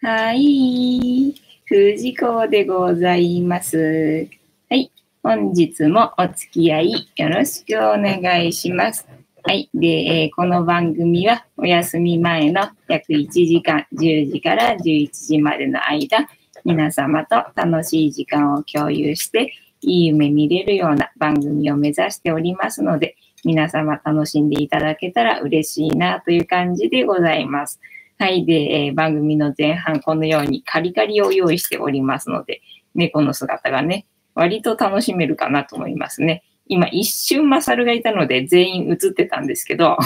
はい。藤子でございます。はい。本日もお付き合いよろしくお願いします。はい。で、えー、この番組はお休み前の約1時間、10時から11時までの間、皆様と楽しい時間を共有して、いい夢見れるような番組を目指しておりますので、皆様楽しんでいただけたら嬉しいなという感じでございます。はい。で、えー、番組の前半、このようにカリカリを用意しておりますので、猫の姿がね、割と楽しめるかなと思いますね。今一瞬マサルがいたので全員映ってたんですけど、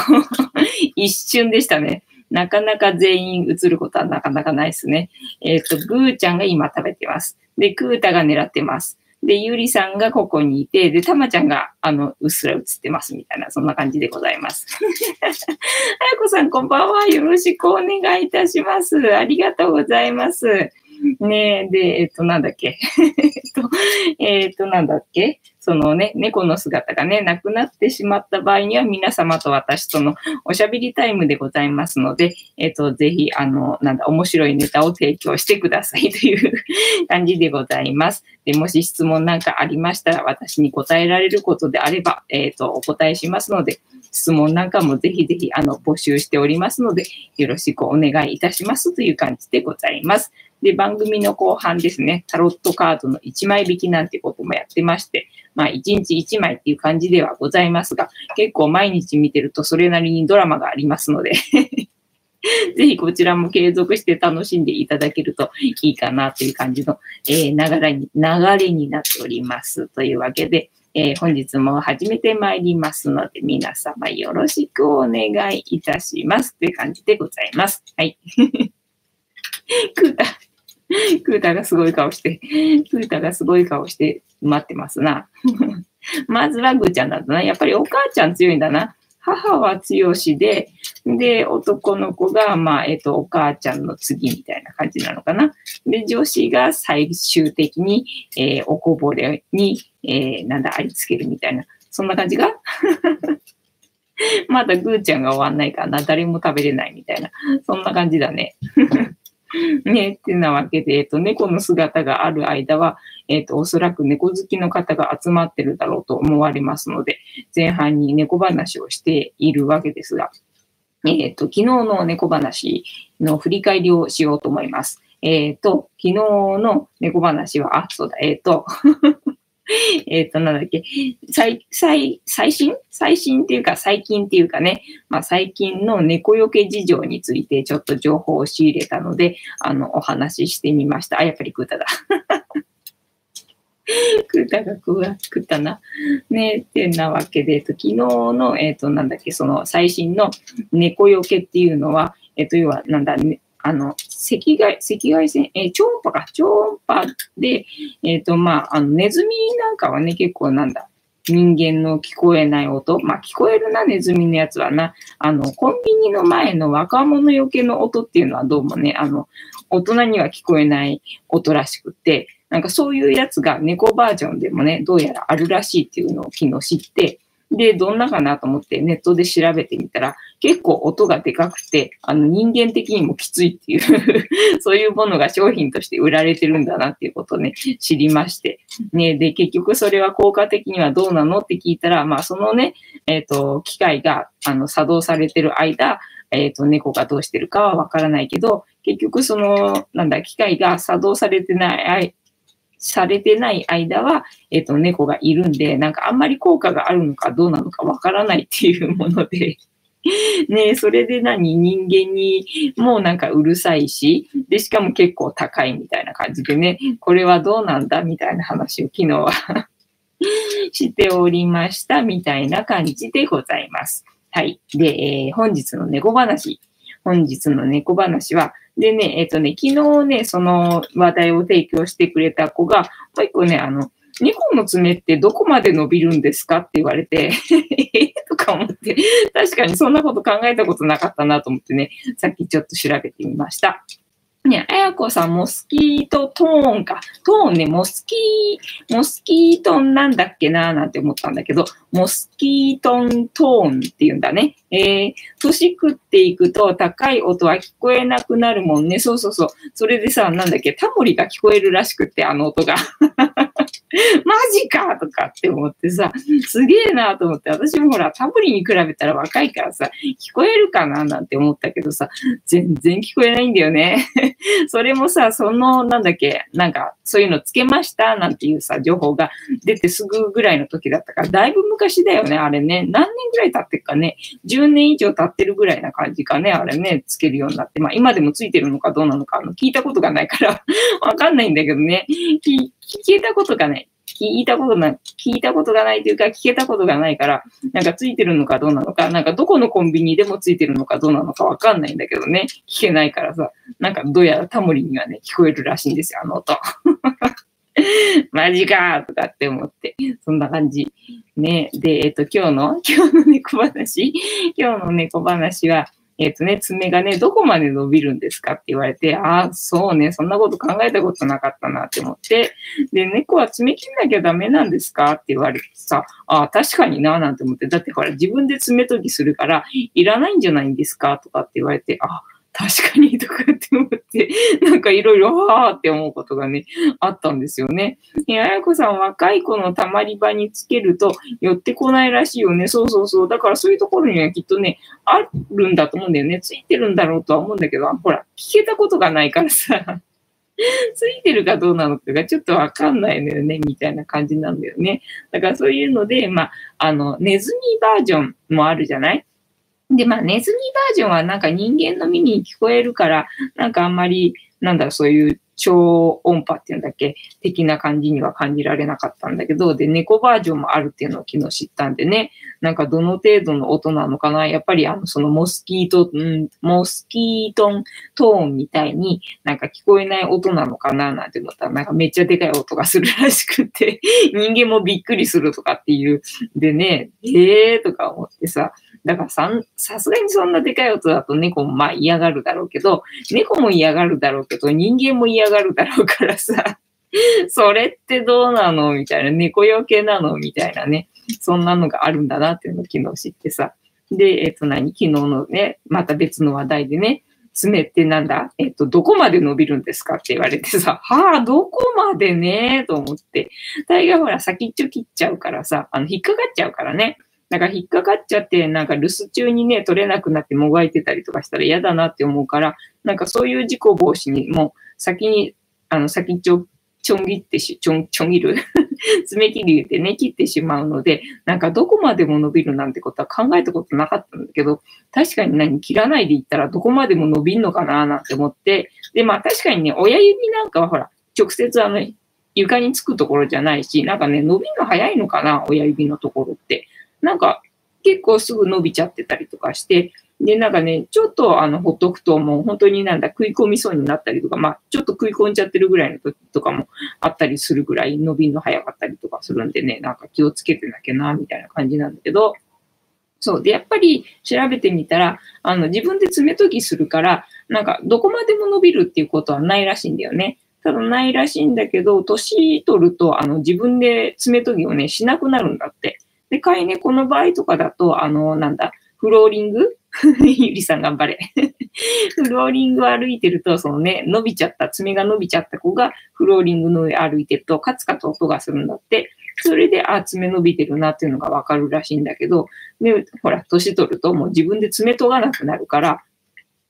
一瞬でしたね。なかなか全員映ることはなかなかないですね。えっ、ー、と、グーちゃんが今食べてます。で、クータが狙ってます。で、ゆりさんがここにいて、で、たまちゃんが、あの、うっすら映ってますみたいな、そんな感じでございます。あやこさん、こんばんは。よろしくお願いいたします。ありがとうございます。ねえで、えっと、なんだっけ。えっと、えっと、なんだっけ。そのね、猫の姿がね、なくなってしまった場合には、皆様と私とのおしゃべりタイムでございますので、えっと、ぜひ、あの、なんだ、面白いネタを提供してくださいという感じでございます。で、もし質問なんかありましたら、私に答えられることであれば、えっと、お答えしますので、質問なんかもぜひぜひ、あの、募集しておりますので、よろしくお願いいたしますという感じでございます。で、番組の後半ですね、タロットカードの1枚引きなんてこともやってまして、まあ、1日1枚っていう感じではございますが、結構毎日見てるとそれなりにドラマがありますので ぜひこちらも継続して楽しんでいただけるといいかなという感じの、えー、流れに、流れになっております。というわけで、えー、本日も始めてまいりますので、皆様よろしくお願いいたします。という感じでございます。はい。クータクータがすごい顔して、クータがすごい顔して待ってますな。まずはグーちゃんだったな。やっぱりお母ちゃん強いんだな。母は強しで、で、男の子が、まあ、えっ、と、お母ちゃんの次みたいな感じなのかな。で、女子が最終的に、えー、おこぼれに、えー、なんだ、ありつけるみたいな。そんな感じが まだグーちゃんが終わんないからな。誰も食べれないみたいな。そんな感じだね。ね、ってなわけで、えっと、猫の姿がある間は、えっと、おそらく猫好きの方が集まってるだろうと思われますので、前半に猫話をしているわけですが、えっと、昨日の猫話の振り返りをしようと思います。えっと、昨日の猫話は、あ、そうだ、えっと えっと、なんだっけ、最、最、最新？最新っていうか最近っていうかね、まあ最近の猫よけ事情についてちょっと情報を仕入れたので、あの、お話ししてみました。あ、やっぱりクータだ。クータが食ったな。ねってなわけで、昨日の、えっと、なんだっけ、その最新の猫よけっていうのは、えっと、要は、なんだ、ね、あの、赤外、赤外線、えー、超音波か、超音波で、えっ、ー、と、まあ、あの、ネズミなんかはね、結構なんだ、人間の聞こえない音。まあ、聞こえるな、ネズミのやつはな。あの、コンビニの前の若者よけの音っていうのはどうもね、あの、大人には聞こえない音らしくて、なんかそういうやつが猫バージョンでもね、どうやらあるらしいっていうのを昨日知って、で、どんなかなと思ってネットで調べてみたら、結構音がでかくて、あの人間的にもきついっていう そういうものが商品として売られてるんだなっていうことをね、知りまして。ね、で、結局それは効果的にはどうなのって聞いたら、まあそのね、えっ、ー、と、機械があの作動されてる間、えっ、ー、と、猫がどうしてるかはわからないけど、結局その、なんだ、機械が作動されてないされてない間は、えっ、と、猫がいるんで、なんかあんまり効果があるのかどうなのかわからないっていうものでねそれで何？人間にもうなんかうるさいし、で、しかも結構高いみたいな感じでね、これはどうなんだみたいな話を昨日は しておりましたみたいな感じでございます。はい。で、えー、本日の猫話。本日の猫話は、でね、えっ、ー、とね、昨日ね、その話題を提供してくれた子が、もう一個ね、あの、2本の爪ってどこまで伸びるんですかって言われて えとか思って、確かにそんなこと考えたことなかったなと思ってね、さっきちょっと調べてみました。ね、あやこさん、モスキートトーンか。トーンね、モスキー、モスキートンなんだっけなーなんて思ったんだけど、モスキートントーンって言うんだね。えー、年食っていくと高い音は聞こえなくなるもんね。そうそうそう。それでさ、なんだっけ、タモリが聞こえるらしくって、あの音が。マジかとかって思ってさ、すげえなと思って、私もほら、タモリに比べたら若いからさ、聞こえるかな？なんて思ったけどさ、全然聞こえないんだよね。それもさ、その、なんだっけ、なんか、そういうのつけました？なんていうさ、情報が出てすぐぐらいの時だったから、だいぶ昔昔だよね、あれね。何年ぐらい経ってるかね。10年以上経ってるぐらいな感じかね、あれね、つけるようになって。まあ、今でもついてるのかどうなのか、あの、聞いたことがないから わかんないんだけどね。聞聞いたことがない。聞いたことない、聞いたことがないというか、聞けたことがないから、なんかついてるのかどうなのか、なんかどこのコンビニでもついてるのかどうなのかわかんないんだけどね、聞けないからさ、なんかどうやらタモリにはね、聞こえるらしいんですよ、あの音。マジかとかって思って、そんな感じ。ね。で、えっと、今日の、今日の猫話、今日の猫話は、えっ、とね、爪がね、どこまで伸びるんですかって言われて、ああ、そうね、そんなこと考えたことなかったなって思って、で、猫は爪切んなきゃダメなんですかって言われてさ、ああ、確かにな、なんて思って、だってほら、自分で爪研ぎするから、いらないんじゃないんですかとかって言われて、ああ確かにとかって思って、なんかいろいろはーって思うことがね、あったんですよね。え、あやこさん若い子のたまり場につけると寄ってこないらしいよね。そうそうそう。だからそういうところにはきっとね、あるんだと思うんだよね。ついてるんだろうとは思うんだけど、ほら、聞けたことがないからさ。ついてるかどうなのかがちょっとわかんないのよね、みたいな感じなんだよね。だからそういうので、まあ、あの、ネズミバージョンもあるじゃない？で、まあ、ネズミバージョンはなんか人間の耳に聞こえるから、なんかあんまり、なんだろ、そういう超音波っていうんだっけ、的な感じには感じられなかったんだけど、で、猫バージョンもあるっていうのを昨日知ったんでね、なんかどの程度の音なのかなやっぱりあの、そのモスキート、んモスキートントーンみたいになんか聞こえない音なのかななんて思ったら、なんかめっちゃでかい音がするらしくて、人間もびっくりするとかっていう、でね、えーとか思ってさ、だからさ、さすがにそんなでかい音だと猫もまあ嫌がるだろうけど、猫も嫌がるだろうけど、人間も嫌がるだろうからさ、それってどうなの？みたいな、猫よけなの？みたいなね、そんなのがあるんだなっていうのを昨日知ってさ。で、えっ、と何？昨日のね、また別の話題でね、爪ってなんだ？えっ、と、どこまで伸びるんですかって言われてさ、はあ、どこまでね？と思って。大概ほら先っちょ切っちゃうからさ、あの、引っかかっちゃうからね。なんか引っかかっちゃって、なんか留守中にね、取れなくなってもがいてたりとかしたら嫌だなって思うから、なんかそういう事故防止にも先に、あの、先ちょ、ちょん切ってし、ちょん、ちょん切る 爪切りでね、切ってしまうので、なんかどこまでも伸びるなんてことは考えたことなかったんだけど、確かに何、切らないでいったらどこまでも伸びんのかななんて思って、で、まあ確かにね、親指なんかはほら、直接あの、床につくところじゃないし、なんかね、伸びが早いのかな、親指のところって。なんか結構すぐ伸びちゃってたりとかして、で、なんかね、ちょっとあの、ほっとくともう本当になんだ、食い込みそうになったりとか、まあ、ちょっと食い込んじゃってるぐらいの時とかもあったりするぐらい伸びの早かったりとかするんでね、なんか気をつけてなきゃな、みたいな感じなんだけど、そう。で、やっぱり調べてみたら、あの、自分で爪研ぎするから、なんか、どこまでも伸びるっていうことはないらしいんだよね。ただないらしいんだけど、年取ると、あの、自分で爪研ぎをね、しなくなるんだって。で、飼い猫の場合とかだと、あの、なんだ、フローリング？ゆりさん頑張れ フローリングを歩いてると、そのね、伸びちゃった、爪が伸びちゃった子がフローリングの上歩いてると、カツカツ音がするんだって。それで、あ、爪伸びてるなっていうのがわかるらしいんだけど、で、ほら、年取るともう自分で爪研がなくなるから、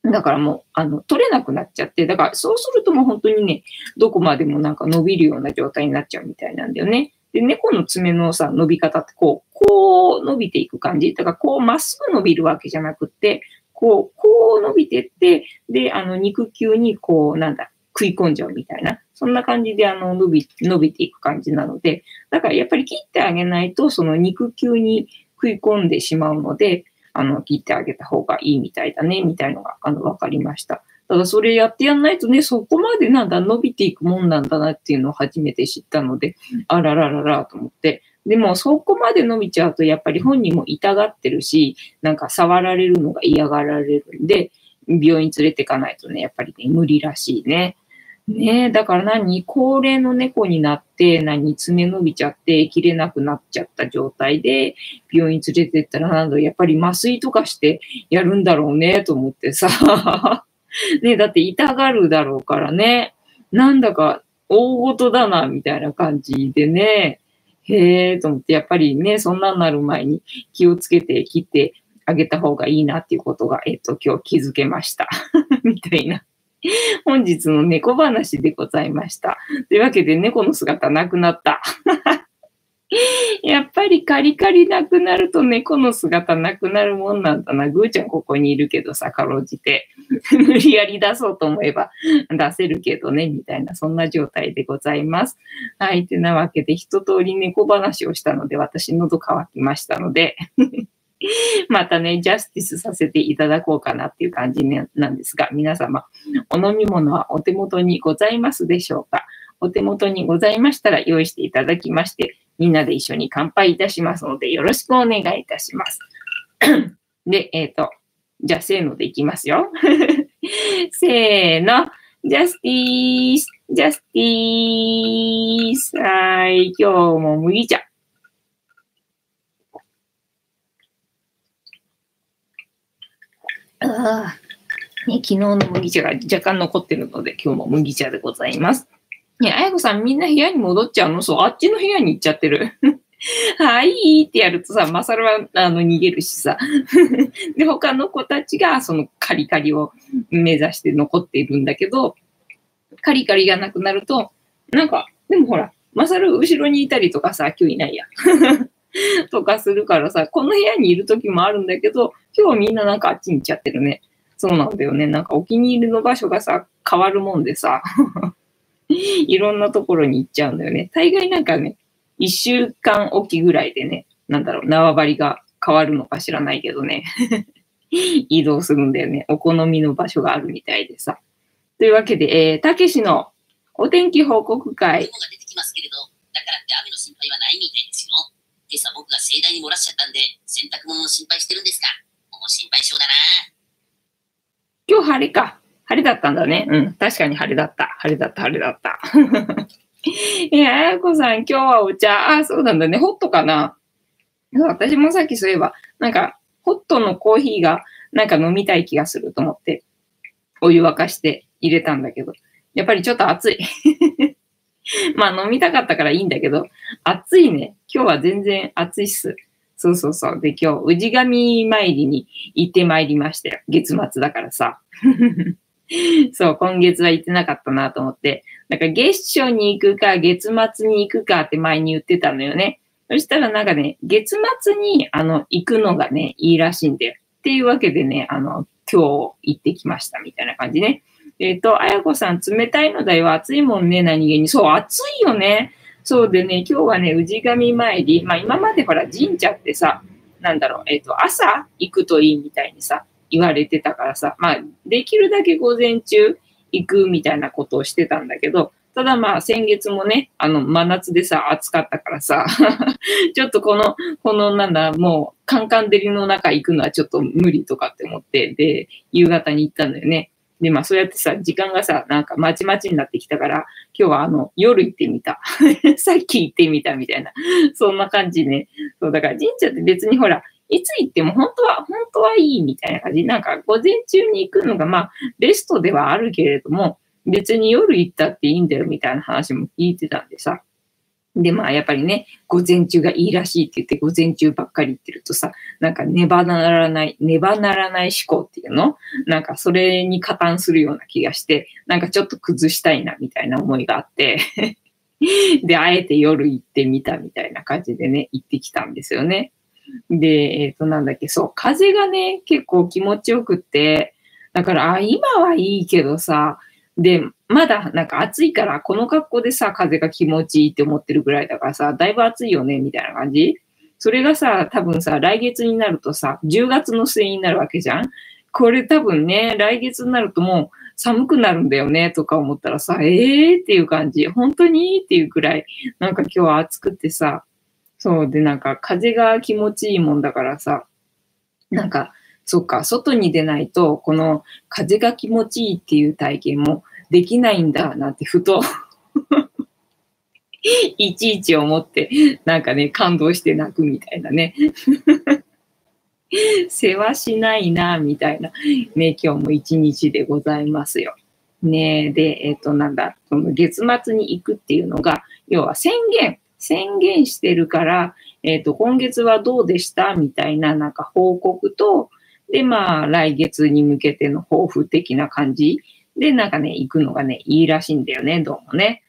だからもう、あの、取れなくなっちゃって、だからそうするともう本当にね、どこまでもなんか伸びるような状態になっちゃうみたいなんだよね。で、猫の爪のさ、伸び方ってこう、こう伸びていく感じ。だからこうまっすぐ伸びるわけじゃなくって、こう、こう伸びてって、で、あの、肉球にこう、なんだ、食い込んじゃうみたいな。そんな感じで、あの、伸び、伸びていく感じなので、だからやっぱり切ってあげないと、その肉球に食い込んでしまうので、あの、切ってあげた方がいいみたいだね、みたいのが、あの、わかりました。ただそれやってやんないとね、そこまでなんだ、伸びていくもんなんだなっていうのを初めて知ったので、あららららと思って。でもそこまで伸びちゃうとやっぱり本人も痛がってるし、なんか触られるのが嫌がられるんで、病院連れてかないとね、やっぱりね、無理らしいね。ねえ、だから何？高齢の猫になって、何？爪伸びちゃって、切れなくなっちゃった状態で、病院連れてったら、なんだやっぱり麻酔とかしてやるんだろうね、と思ってさ。ねだって痛がるだろうからね。なんだか大事だな、みたいな感じでね。へえ、と思って、やっぱりね、そんなになる前に気をつけて切ってあげた方がいいなっていうことが、えっ、と、今日気づけました。みたいな。本日の猫話でございました。というわけで猫の姿なくなった。やっぱりカリカリなくなると猫の姿なくなるもんなんだな。ぐーちゃんここにいるけどさ、かろうじて。無理やり出そうと思えば出せるけどね、みたいな、そんな状態でございます。はい。てなわけで、一通り猫話をしたので、私喉乾きましたので またね、ジャスティスさせていただこうかなっていう感じなんですが、皆様、お飲み物はお手元にございますでしょうか？お手元にございましたら用意していただきまして、みんなで一緒に乾杯いたしますので、よろしくお願いいたします。で、えっ、ー、と、じゃあ、せーのでいきますよ。せーの。ジャスティース、ジャスティース。はい、今日も麦茶。あね、昨日の麦茶が若干残ってるので、今日も麦茶でございます。ね、あやこさんみんな部屋に戻っちゃうの？そう、あっちの部屋に行っちゃってる。はいってやるとさ、マサルはあの逃げるしさ。で、他の子たちがそのカリカリを目指して残っているんだけど、カリカリがなくなると、なんか、でもほら、マサル後ろにいたりとかさ、今日いないや。とかするからさ、この部屋にいる時もあるんだけど、今日みんななんかあっちに行っちゃってるね。そうなんだよね。なんかお気に入りの場所がさ、変わるもんでさ、いろんなところに行っちゃうんだよね。大概なんかね、一週間おきぐらいでね、なんだろう、縄張りが変わるのか知らないけどね。移動するんだよね。お好みの場所があるみたいでさ。というわけで、えー、たけしのお天気報告会。が出てきますけれど、だからって雨の心配はないみたいですよ。今朝僕が盛大に漏らしちゃったんで、洗濯物の心配してるんですが、もう心配性だな。今日晴れか。晴れだったんだね。うん。確かに晴れだった。晴れだった、晴れだった。えや、あやこさん、今日はお茶。あ、そうなんだね。ホットかな？私もさっきそういえば、なんか、ホットのコーヒーが、なんか飲みたい気がすると思って、お湯沸かして入れたんだけど、やっぱりちょっと暑い。まあ飲みたかったからいいんだけど、暑いね。今日は全然暑いっす。そうそうそう。で、今日、氏神参りに行ってまいりましたよ。月末だからさ。そう、今月は行ってなかったなと思って。なんか月初に行くか、月末に行くかって前に言ってたのよね。そしたらなんかね、月末に、あの、行くのがね、いいらしいんだよ。っていうわけでね、あの、今日行ってきましたみたいな感じね。えっ、ー、と、あやこさん、冷たいのだよ。暑いもんね、何気に。そう、暑いよね。そうでね、今日はね、氏神参り。まあ今までほら、神社ってさ、なんだろう、えっ、ー、と、朝行くといいみたいにさ、言われてたからさ、まあ、できるだけ午前中行くみたいなことをしてたんだけど、ただまあ先月もね、あの真夏でさ、暑かったからさ、ちょっとこの、このなんだ、もうカンカン照りの中行くのはちょっと無理とかって思って、で、夕方に行ったんだよね。で、まあそうやってさ、時間がさ、なんかまちまちになってきたから、今日はあの、夜行ってみた。さっき行ってみたみたいな。そんな感じね。そう、だから神社って別にほら、いつ行っても本当は、本当はいいみたいな感じ。なんか午前中に行くのがまあベストではあるけれども、別に夜行ったっていいんだよみたいな話も聞いてたんでさ。で、まあやっぱりね、午前中がいいらしいって言って午前中ばっかり言ってるとさ、なんかねばならない、ねばならない思考っていうの？なんかそれに加担するような気がして、なんかちょっと崩したいなみたいな思いがあって で、あえて夜行ってみたみたいな感じでね、行ってきたんですよね。で、えっ、ー、と、なんだっけ、そう、風がね、結構気持ちよくって、だから、あ、今はいいけどさ、で、まだなんか暑いから、この格好でさ、風が気持ちいいって思ってるぐらいだからさ、だいぶ暑いよね、みたいな感じ。それがさ、多分さ、来月になるとさ、10月の末になるわけじゃん。これ多分ね、来月になるともう寒くなるんだよね、とか思ったらさ、えー、っていう感じ。本当にっていうくらい、なんか今日は暑くてさ、そうで、なんか風が気持ちいいもんだからさ、なんか、そっか、外に出ないと、この風が気持ちいいっていう体験もできないんだ、なんてふと いちいち思って、なんかね、感動して泣くみたいなね。世話しないな、みたいな。ね、今日も一日でございますよ。ねで、えっ、ー、と、なんだ、その月末に行くっていうのが、要は宣言、宣言してるから、えっ、ー、と、今月はどうでした？みたいな、なんか報告と、で、まあ、来月に向けての抱負的な感じで、なんかね、行くのがね、いいらしいんだよね、どうもね。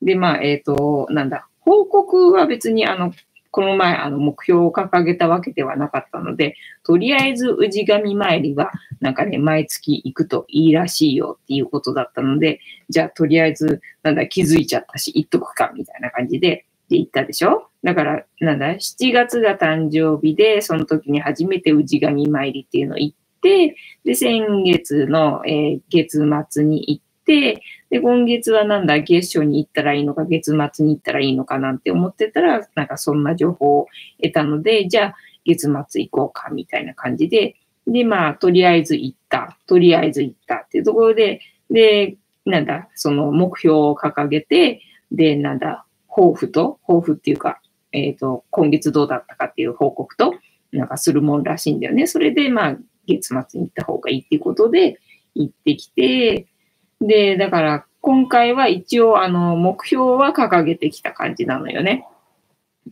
で、まあ、えっ、ー、と、なんだ、報告は別に、あの、この前、あの、目標を掲げたわけではなかったので、とりあえず、氏神参りは、なんかね、毎月行くといいらしいよっていうことだったので、じゃあ、とりあえず、なんだ、気づいちゃったし、行っとくか、みたいな感じで、で行ったでしょ？だから、なんだ、7月が誕生日で、その時に初めて氏神参りっていうのを行って、で、先月の、えー、月末に行って、で、今月はなんだ、月初に行ったらいいのか、月末に行ったらいいのかなんて思ってたら、なんかそんな情報を得たので、じゃあ月末行こうか、みたいな感じで、で、まあ、とりあえず行った、とりあえず行ったっていうところで、で、なんだ、その目標を掲げて、で、なんだ、抱負と、抱負っていうか、えっ、ー、と、今月どうだったかっていう報告と、なんかするもんらしいんだよね。それで、まあ、月末に行った方がいいっていうことで、行ってきて、で、だから今回は一応あの目標は掲げてきた感じなのよね。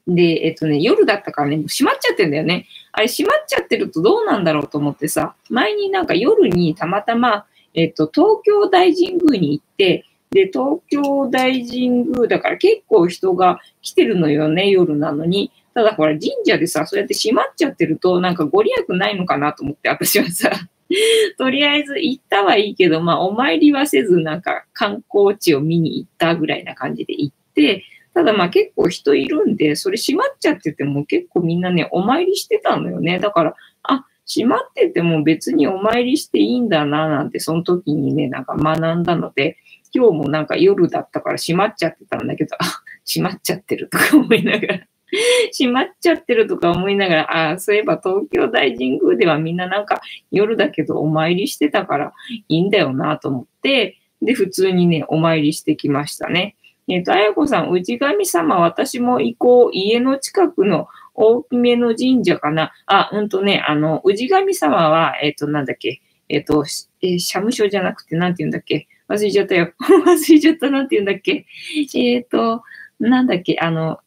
で、えっとね、夜だったからね、閉まっちゃってんだよね。あれ閉まっちゃってるとどうなんだろうと思ってさ、前になんか夜にたまたま、えっと、東京大神宮に行って、で、東京大神宮だから結構人が来てるのよね、夜なのに。ただほら神社でさ、そうやって閉まっちゃってるとなんかご利益ないのかなと思って、私はさ、とりあえず行ったはいいけど、まあ、お参りはせず、なんか観光地を見に行ったぐらいな感じで行って、ただまあ結構人いるんで、それ閉まっちゃってても結構みんなね、お参りしてたのよね。だから、あ、閉まってても別にお参りしていいんだな、なんてその時にね、なんか学んだので、今日もなんか夜だったから閉まっちゃってたんだけど、あ、閉まっちゃってるとか思いながら 閉まっちゃってるとか思いながら、ああ、そういえば東京大神宮ではみんななんか夜だけどお参りしてたからいいんだよなと思って、で、普通にね、お参りしてきましたね。えっ、ー、と、あやこさん、氏神様、私も行こう。家の近くの大きめの神社かな。あ、うんとね、あの、氏神様は、えっ、ー、と、なんだっけ。えっ、ー、と、え、社務所じゃなくて、なんて言うんだっけ。忘れちゃったよ。忘れちゃった、なんて言うんだっけ？えっ、と、なんだっけ、あの、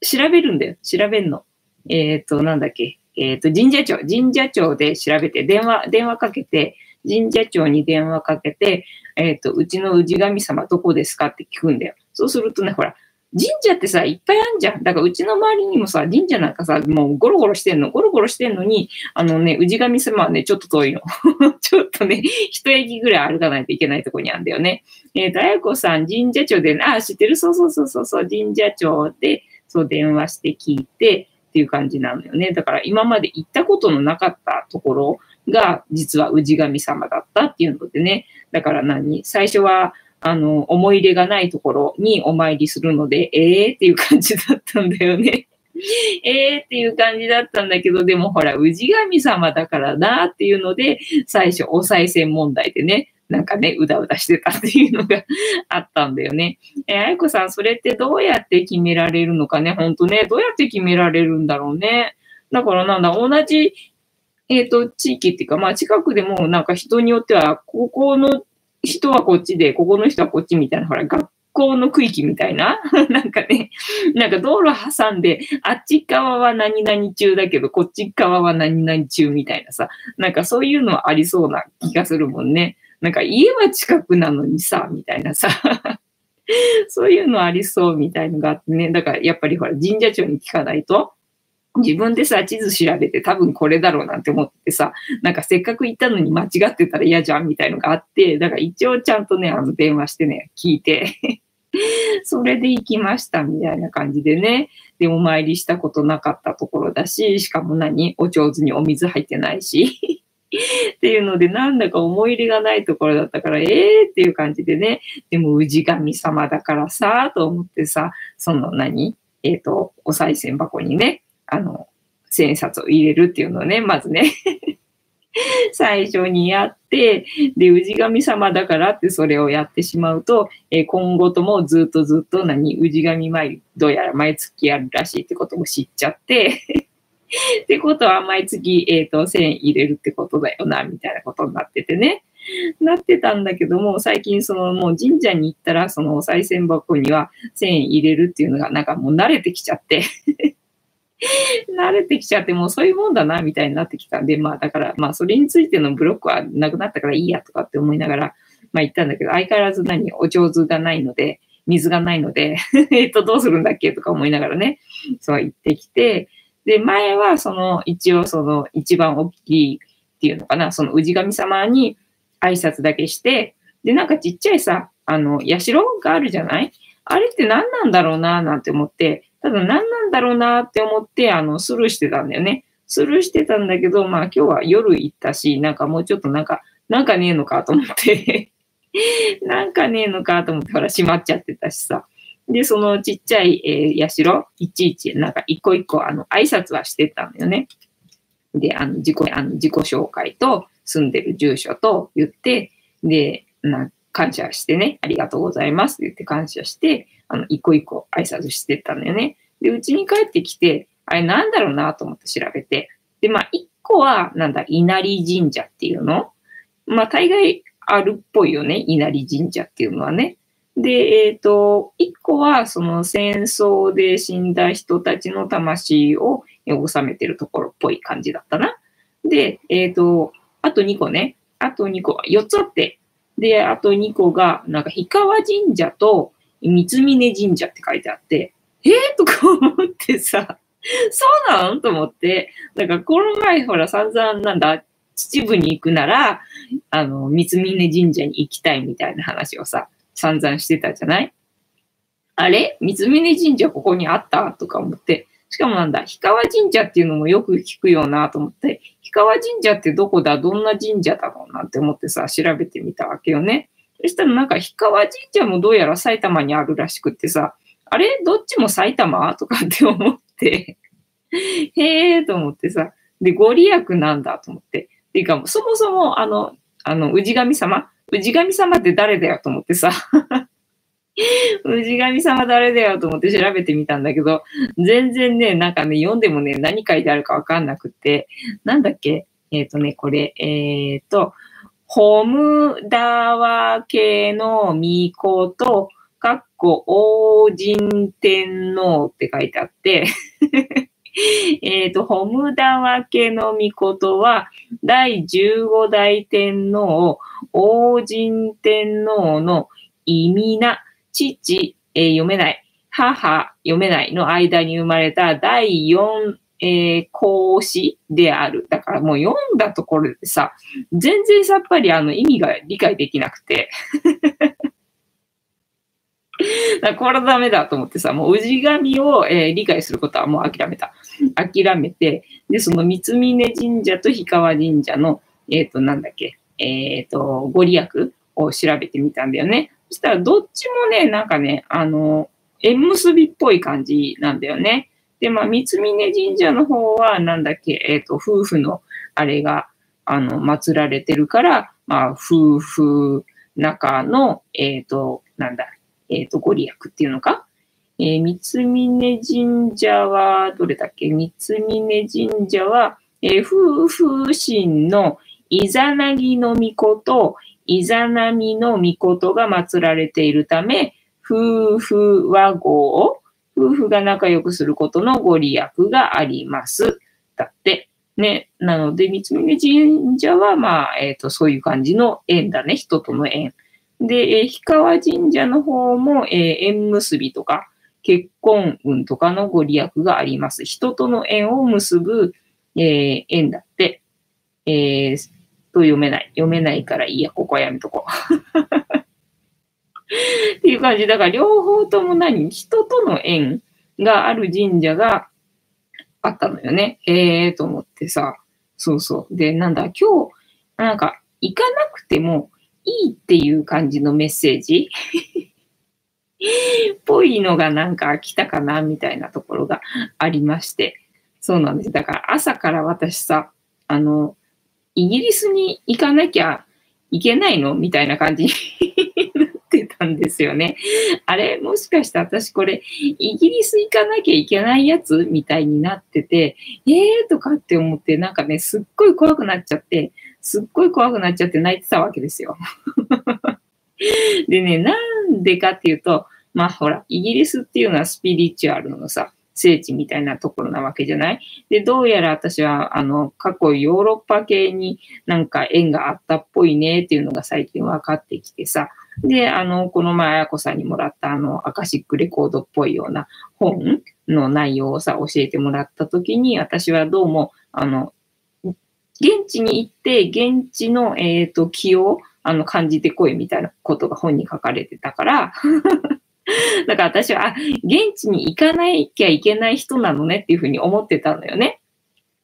調べるんだよ。調べんの。えっ、ー、と、なんだっけ？えっ、ー、と、神社庁、神社庁で調べて、電話、電話かけて、神社庁に電話かけて、えっ、と、うちの氏神様どこですかって聞くんだよ。そうするとね、ほら、神社ってさ、いっぱいあんじゃん。だからうちの周りにもさ、神社なんかさ、もうゴロゴロしてんの。ゴロゴロしてんのに、あのね、氏神様はね、ちょっと遠いの。ちょっとね、一駅ぐらい歩かないといけないとこにあるんだよね。えっ、ー、と、あやこさん、神社庁で、あ、知ってる？そうそうそうそうそう、神社庁で、そう電話して聞いてっていう感じなのよね。だから今まで行ったことのなかったところが実は氏神様だったっていうのでね。だから何？最初はあの、思い入れがないところにお参りするので、ええー、っていう感じだったんだよね。ええっていう感じだったんだけど、でもほら、氏神様だからなっていうので、最初お賽銭問題でね、なんかね、うだうだしてたっていうのが あったんだよね。えー、あやこさん、それってどうやって決められるのかね、ほんとね、どうやって決められるんだろうね。だからなんだ、同じ、えっ、ー、と、地域っていうか、まあ近くでもなんか人によっては、ここの人はこっちで、ここの人はこっちみたいな、ほら、学校の区域みたいな なんかね、なんか道路挟んで、あっち側は何々中だけど、こっち側は何々中みたいなさ、なんかそういうのはありそうな気がするもんね。なんか家は近くなのにさ、みたいなさ そういうのありそうみたいのがあってね。だからやっぱりほら神社長に聞かないと、自分でさ、地図調べて多分これだろうなんて思ってさ、なんかせっかく行ったのに間違ってたら嫌じゃんみたいのがあって、だから一応ちゃんとね、あの電話してね、聞いて それで行きましたみたいな感じでね。で、お参りしたことなかったところだし、しかも何お上手にお水入ってないし っていうので、なんだか思い入れがないところだったから、ええー、っていう感じでね。でも、氏神様だからさ、と思ってさ、その何えっ、ー、と、お賽銭箱にね、あの、千円札を入れるっていうのをね、まずね 最初にやって、で、氏神様だからってそれをやってしまうと、えー、今後ともずっとずっと何、氏神参どうやら毎月やるらしいってことも知っちゃって ってことは毎月、えっ、ー、と、千円入れるってことだよな、みたいなことになっててね。なってたんだけども、最近そのもう神社に行ったら、そのお賽銭箱には千円入れるっていうのがなんかもう慣れてきちゃって 慣れてきちゃって、もうそういうもんだな、みたいになってきたんで、まあだから、まあそれについてのブロックはなくなったからいいやとかって思いながら、まあ言ったんだけど、相変わらず何、お上手がないので、水がないので えっと、どうするんだっけとか思いながらね、そう言ってきて、で、前はその、一応その一番大きいっていうのかな、その氏神様に挨拶だけして、で、なんかちっちゃいさ、あの、社があるじゃない？あれって何なんだろうな、なんて思って、ただ何なだろうなって思って、あの、スルーしてたんだよね。スルーしてたんだけど、まあ今日は夜行ったし、なんかもうちょっとなんか、なんかねえのかと思って なんかねえのかと思って、ほら、閉まっちゃってたしさ。で、そのちっちゃい、えー、社、いちいち、なんか一個一個、あの、挨拶はしてたんだよね。で、あの、自己、あの、自己紹介と、住んでる住所と言って、で、な感謝してね、ありがとうございますって言って感謝して、あの、一個一個挨拶してたんだよね。で、うちに帰ってきて、あれなんだろうなと思って調べて。で、まあ、一個は、なんだ、稲荷神社っていうのまあ、大概あるっぽいよね。稲荷神社っていうのはね。で、えっ、ー、と、一個は、その戦争で死んだ人たちの魂を収めてるところっぽい感じだったな。で、えっ、ー、と、あと2個ね。あと2個、4つあって。で、あと2個が、なんか、氷川神社と三峯神社って書いてあって、え？ー、とか思ってさ、そうなのと思って。だから、この前、ほら、散々なんだ、秩父に行くなら、あの、三峯神社に行きたいみたいな話をさ、散々してたじゃない？あれ？三峯神社ここにあった？とか思って、しかもなんだ、氷川神社っていうのもよく聞くよなと思って、氷川神社ってどこだ？どんな神社だろう？なんて思ってさ、調べてみたわけよね。そしたらなんか氷川神社もどうやら埼玉にあるらしくってさ、あれ？どっちも埼玉？とかって思って。へえーと思ってさ、で、ご利益なんだと思って。っていうか、そもそも、あの、あの、氏神様？氏神様って誰だよと思ってさ。氏神様誰だよと思って調べてみたんだけど、全然ね、なんかね、読んでもね、何書いてあるかわかんなくて、なんだっけ？えっ、ー、とね、これ、えっ、ー、と、ホムダワ家の巫女と、かっこ王神天皇って書いてあって えっと、ホムダワ家の巫女とは、第15代天皇、王神天皇の意味な父、えー、読めない、母、読めないの間に生まれた第4、えー、孔子である。だからもう読んだところでさ、全然さっぱりあの意味が理解できなくて。だこれダメだと思ってさ、もう氏神を、えー、理解することはもう諦めた。諦めて、で、その三峯神社と氷川神社の、えっ、ー、と、なんだっけ、えっ、ー、と、ご利益を調べてみたんだよね。そしたらどっちもね、なんかね、あの、縁結びっぽい感じなんだよね。で、まあ、三峯神社の方は、なんだっけ、えっ、と、夫婦のあれが、あの、祀られてるから、まあ、夫婦仲の、えっ、と、なんだ、えっ、ー、と、ご利益っていうのか？えー、三峯神社は、どれだっけ？三峯神社は、えー、夫婦神のイザナギの巫女とイザナミの御事が祀られているため、夫婦和合を、夫婦が仲良くすることのご利益があります。だって。ね。なので、三峯神社は、まあ、えっ、ー、と、そういう感じの縁だね。人との縁。で、えー、氷川神社の方も、えー、縁結びとか、結婚運とかのご利益があります。人との縁を結ぶ、えー、縁だって。えー、と読めない。読めないからいいや、ここはやめとこう。っていう感じ。だから両方とも何？人との縁がある神社があったのよね。へえーと思ってさ。そうそう。で、なんだ、今日、なんか、行かなくてもいいっていう感じのメッセージ？っ ぽいのがなんか来たかなみたいなところがありまして。そうなんです。だから朝から私さ、あの、イギリスに行かなきゃいけないの？みたいな感じに なってたんですよね。あれ？もしかして私これ、イギリス行かなきゃいけないやつ？みたいになってて、えー？とかって思って、なんかね、すっごい怖くなっちゃって、すっごい怖くなっちゃって泣いてたわけですよ。でね、なんでかっていうと、まあほら、イギリスっていうのはスピリチュアルのさ、聖地みたいなところなわけじゃない？で、どうやら私は、あの、過去ヨーロッパ系になんか縁があったっぽいねっていうのが最近分かってきてさ、で、あの、この前、あやこさんにもらったあの、アカシックレコードっぽいような本の内容をさ、教えてもらったときに、私はどうも、あの、現地に行って、現地の、えっ、ー、と、気を、あの、感じてこいみたいなことが本に書かれてたから だから私は、あ、現地に行かなきゃいけない人なのねっていうふうに思ってたのよね。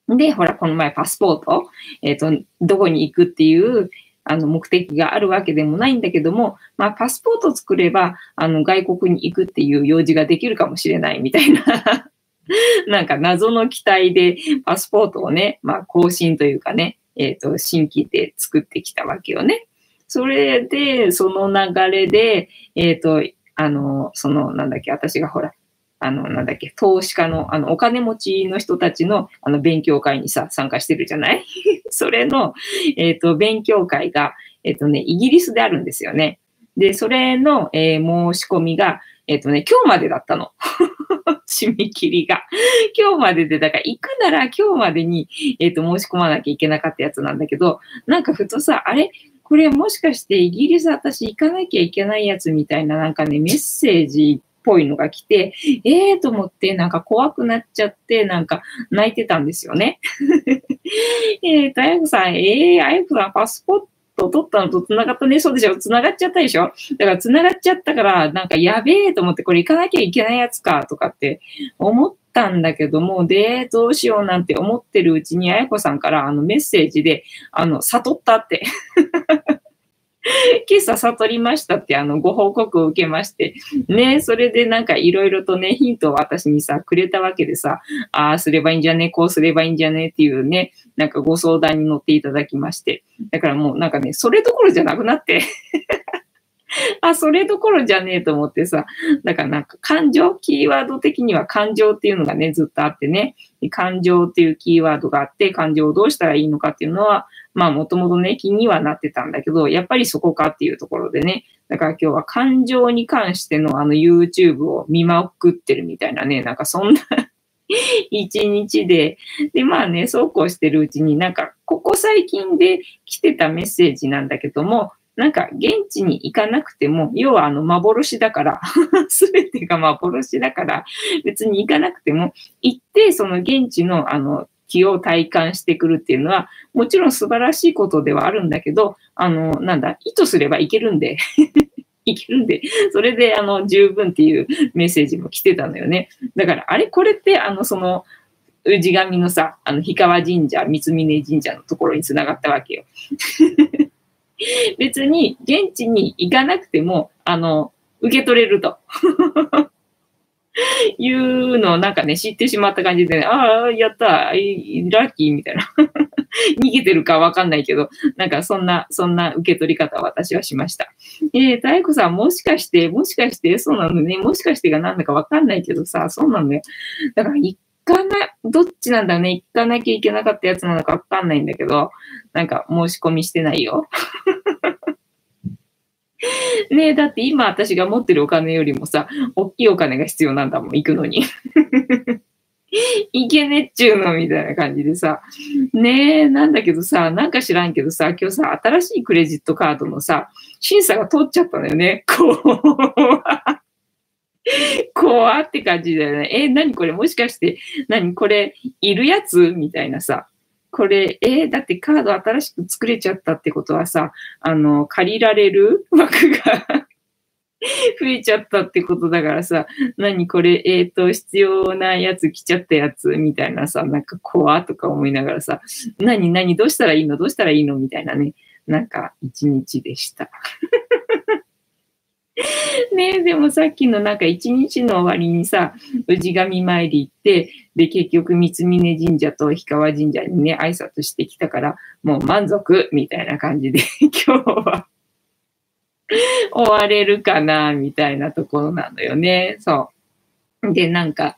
で、ほら、この前パスポート、えっ、ー、と、どこに行くっていう、あの、目的があるわけでもないんだけども、まあ、パスポートを作れば、あの、外国に行くっていう用事ができるかもしれないみたいな なんか謎の期待でパスポートをね、まあ、更新というかね、えっ、ー、と、新規で作ってきたわけよね。それで、その流れで、えっ、ー、と、あの、その、なんだっけ、私がほら、あの、なんだっけ、投資家の、あの、お金持ちの人たちの、あの、勉強会にさ、参加してるじゃない？それの、えっ、ー、と、勉強会が、えっ、とね、イギリスであるんですよね。で、それの、えー、申し込みが、えっ、とね、今日までだったの。締め切りが。今日までで、だから行くなら今日までに、えっ、と、申し込まなきゃいけなかったやつなんだけど、なんかふとさ、あれ？これもしかしてイギリス私行かなきゃいけないやつみたいななんかね、メッセージっぽいのが来て、ええー、と思って、なんか怖くなっちゃって、なんか泣いてたんですよね。えっと、あやこさん、ええー、あやこさん、パスポートと取ったのと繋がったね。そうでしょ？繋がっちゃったでしょ？だから繋がっちゃったから、なんかやべえと思って、これ行かなきゃいけないやつか、とかって思ったんだけども、で、どうしようなんて思ってるうちに、あやこさんからあのメッセージで、あの、悟ったって。今朝悟りましたってあのご報告を受けまして、ね、それでなんかいろいろとね、ヒントを私にさ、くれたわけでさ、ああすればいいんじゃねこうすればいいんじゃねっていうね、なんかご相談に乗っていただきまして。だからもうなんかね、それどころじゃなくなって。あ、それどころじゃねえと思ってさ、だからなんか感情、キーワード的には感情っていうのがね、ずっとあってね、感情っていうキーワードがあって、感情をどうしたらいいのかっていうのは、まあもともとね、気にはなってたんだけど、やっぱりそこかっていうところでね、だから今日は感情に関してのあの YouTube を見まくってるみたいなね、なんかそんな 一日で、で、まあね、そうこうしてるうちになんか、ここ最近で来てたメッセージなんだけども、なんか現地に行かなくても、要はあの幻だから、すべてが幻だから、別に行かなくても、行ってその現地のあの気を体感してくるっていうのは、もちろん素晴らしいことではあるんだけど、あの、なんだ、意図すればいけるんで いけるんで、それであの十分っていうメッセージも来てたのよね。だから、あれこれってあのその、氏神のさ、あの、氷川神社、三峯神社のところにつながったわけよ。別に現地に行かなくても、あの、受け取れると。いうのをなんかね、知ってしまった感じでね、ああ、やった、ラッキーみたいな。逃げてるかわかんないけど、なんかそんな、そんな受け取り方を私はしました。えー、太鼓さん、もしかして、もしかして、そうなのね、もしかしてが何だかわかんないけどさ、そうなのよ。だから行かな、どっちなんだろうね、行かなきゃいけなかったやつなのかわかんないんだけど、なんか申し込みしてないよ。ねえ、だって今私が持ってるお金よりもさ、大きいお金が必要なんだもん、行くのに。いけねっちゅうのみたいな感じでさ。ねえ、なんだけどさ、なんか知らんけどさ、今日さ、新しいクレジットカードのさ、審査が通っちゃったのよね。こう。怖って感じだよね。え、何これ？もしかして、何？これ、いるやつ？みたいなさ。これ、えー、だってカード新しく作れちゃったってことはさ、あの、借りられる？枠が 増えちゃったってことだからさ、何これ、えっ、ー、と、必要なやつ来ちゃったやつ？みたいなさ、なんか怖とか思いながらさ、何？何？どうしたらいいの？どうしたらいいの？みたいなね、なんか一日でした。ねでもさっきのなんか一日の終わりにさ、氏神参り行って、で、結局三峯神社と氷川神社にね、挨拶してきたから、もう満足みたいな感じで、今日は終われるかな、みたいなところなのよね。そう。で、なんか、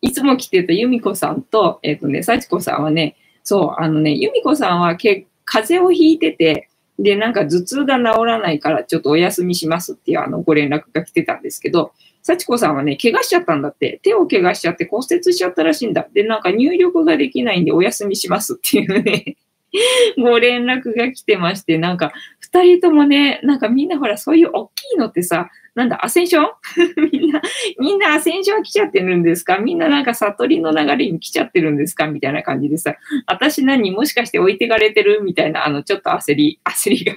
いつも来てた由美子さんと、えっ、ー、とね、幸子さんはね、そう、あのね、由美子さんはけ風邪をひいてて、で、なんか頭痛が治らないからちょっとお休みしますっていうあのご連絡が来てたんですけど、幸子さんはね、怪我しちゃったんだって。手を怪我しちゃって骨折しちゃったらしいんだ。で、なんか入力ができないんでお休みしますっていうね ご連絡が来てまして、なんか、二人ともね、なんかみんなほら、そういう大きいのってさ、なんだ、アセンション？みんな、みんなアセンション来ちゃってるんですか？みんななんか悟りの流れに来ちゃってるんですか？みたいな感じでさ、私何もしかして置いてかれてるみたいな、あの、ちょっと焦り、焦りが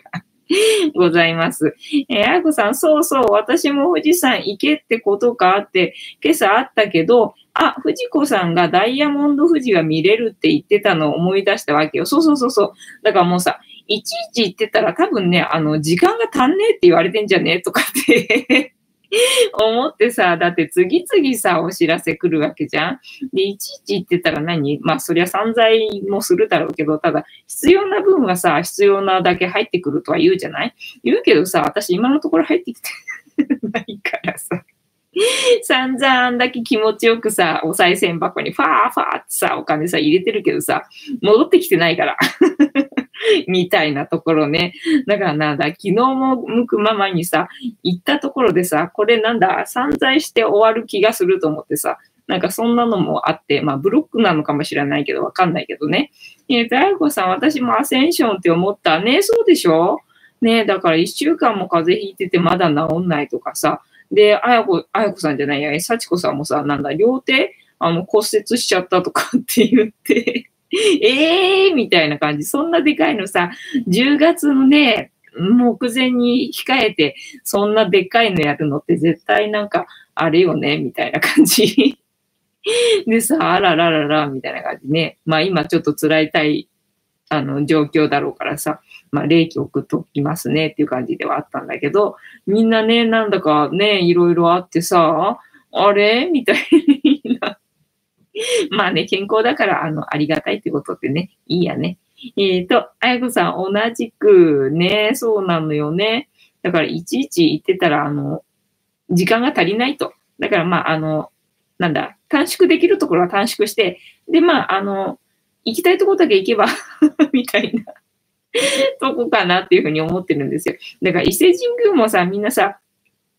ございます。えー、あやこさん、そうそう、私も富士山行けってことかって、今朝あったけど、あ、藤子さんがダイヤモンド富士が見れるって言ってたのを思い出したわけよ。そうそうそうそう。だからもうさ、いちいち言ってたら多分ね、あの、時間が足んねえって言われてんじゃねえとかって 思ってさ、だって次々さ、お知らせ来るわけじゃん。で、いちいち言ってたら何？まあ、そりゃ散財もするだろうけど、ただ、必要な分はさ、必要なだけ入ってくるとは言うじゃない？言うけどさ、私今のところ入ってきて ないからさ。散々あんだけ気持ちよくさ、お賽銭箱にファーファーってさ、お金さ、入れてるけどさ、戻ってきてないから みたいなところね。だからなんだ、昨日も向くままにさ、行ったところでさ、これなんだ、散財して終わる気がすると思ってさ、なんかそんなのもあって、まあブロックなのかもしれないけど、わかんないけどね。えー、大悟さん、私もアセンションって思ったね。そうでしょ？ねだから一週間も風邪ひいててまだ治んないとかさ、で、あやこ、あやこさんじゃないや、幸子さんもさ、なんだ、両手、あの、骨折しちゃったとかって言ってえ えーみたいな感じ。そんなでかいのさ、10月のね、目前に控えて、そんなでっかいのやるのって絶対なんか、あれよねみたいな感じ。でさ、あらららら、みたいな感じね。まあ今ちょっと辛いたい、あの、状況だろうからさ、まあ、霊気送っときますねっていう感じではあったんだけど、みんなね、なんだかね、いろいろあってさ、あれ？みたいな。まあね、健康だから、あの、ありがたいってことってね、いいやね。えっ、ー、と、あやこさん、同じくね、そうなのよね。だから、いちいち言ってたら、あの、時間が足りないと。だから、まあ、あの、なんだ、短縮できるところは短縮して、で、まあ、あの、行きたいところだけ行けば みたいなとこかなっていうふうに思ってるんですよ。だから伊勢神宮もさ、みんなさ、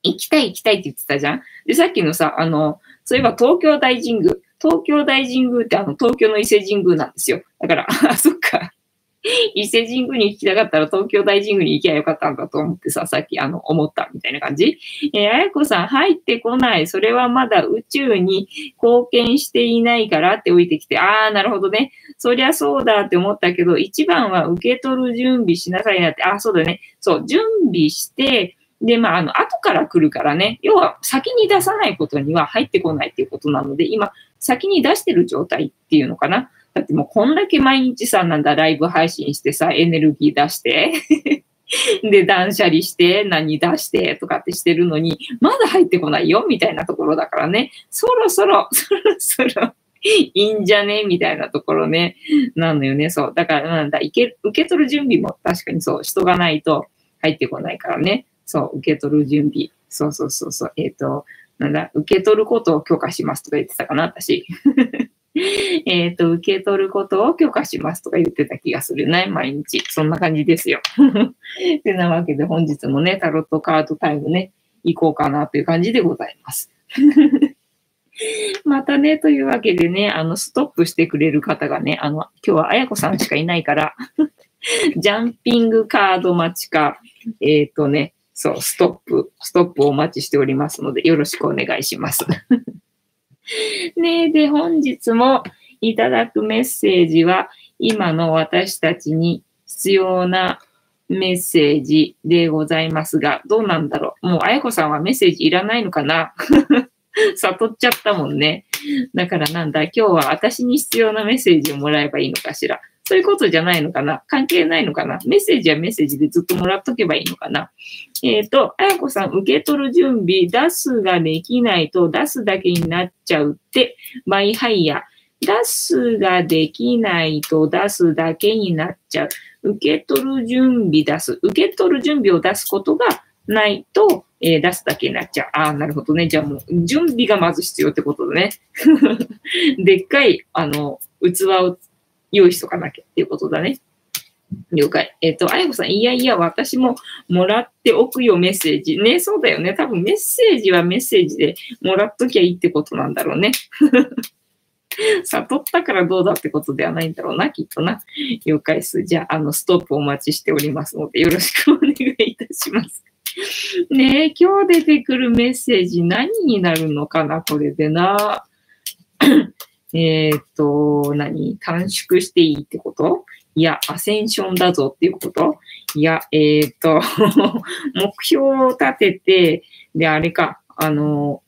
行きたい行きたいって言ってたじゃん。で、さっきのさ、あの、そういえば東京大神宮。東京大神宮ってあの、東京の伊勢神宮なんですよ。だから、あ、そっか。伊勢神宮に行きたかったら東京大神宮に行きゃよかったんだと思ってさ、さっきあの、思ったみたいな感じ。えー、あやこさん、入ってこない。それはまだ宇宙に貢献していないからって置いてきて、あー、なるほどね。そりゃそうだって思ったけど、一番は受け取る準備しなさいなって、あ、そうだね。そう、準備して、で、まあ、あの、後から来るからね、要は先に出さないことには入ってこないっていうことなので、今、先に出してる状態っていうのかな。だってもうこんだけ毎日さ、なんだ、ライブ配信してさ、エネルギー出して で、断捨離して、何出してとかってしてるのに、まだ入ってこないよ、みたいなところだからね。そろそろ、そろそろいいんじゃね？みたいなところね。なのよね。そう。だからなんだ、いけ、受け取る準備も確かにそう、人がないと入ってこないからね。そう、受け取る準備。そうそうそうそう。えっ、ー、と、なんだ、受け取ることを許可しますとか言ってたかな、私。えっと、受け取ることを許可しますとか言ってた気がするね、毎日。そんな感じですよ。てなわけで本日もね、タロットカードタイムね、行こうかなという感じでございます。またね、というわけでね、あの、ストップしてくれる方がね、あの、今日はあやこさんしかいないからジャンピングカード待ちか、えっ、ー、とね、そう、ストップ、ストップをお待ちしておりますので、よろしくお願いします ねで、本日もいただくメッセージは、今の私たちに必要なメッセージでございますが、どうなんだろう？もう、あやこさんはメッセージいらないのかな？悟っちゃったもんね。だからなんだ、今日は私に必要なメッセージをもらえばいいのかしら。そういうことじゃないのかな？関係ないのかな？メッセージはメッセージでずっともらっとけばいいのかな？えっ、ー、と、あやこさん、受け取る準備、出すができないと出すだけになっちゃうって、バイハイヤー。出すができないと出すだけになっちゃう。受け取る準備出す。受け取る準備を出すことがないと、えー、出すだけになっちゃう。ああ、なるほどね。じゃあもう、準備がまず必要ってことだね。でっかい、あの、器を用意しとかなきゃっていうことだね。了解。えっ、ー、と、あやこさん、いやいや、私ももらっておくよ、メッセージ。ね、そうだよね。多分メッセージはメッセージでもらっときゃいいってことなんだろうね。悟ったからどうだってことではないんだろうな、きっとな。了解です。じゃあ、あの、ストップお待ちしておりますので、よろしくお願いいたします。ねえ、今日出てくるメッセージ何になるのかな、これでな。えっと、何？短縮していいってこと？いや、アセンションだぞっていうこと？いや、えっ、と、目標を立てて、で、あれか、あの、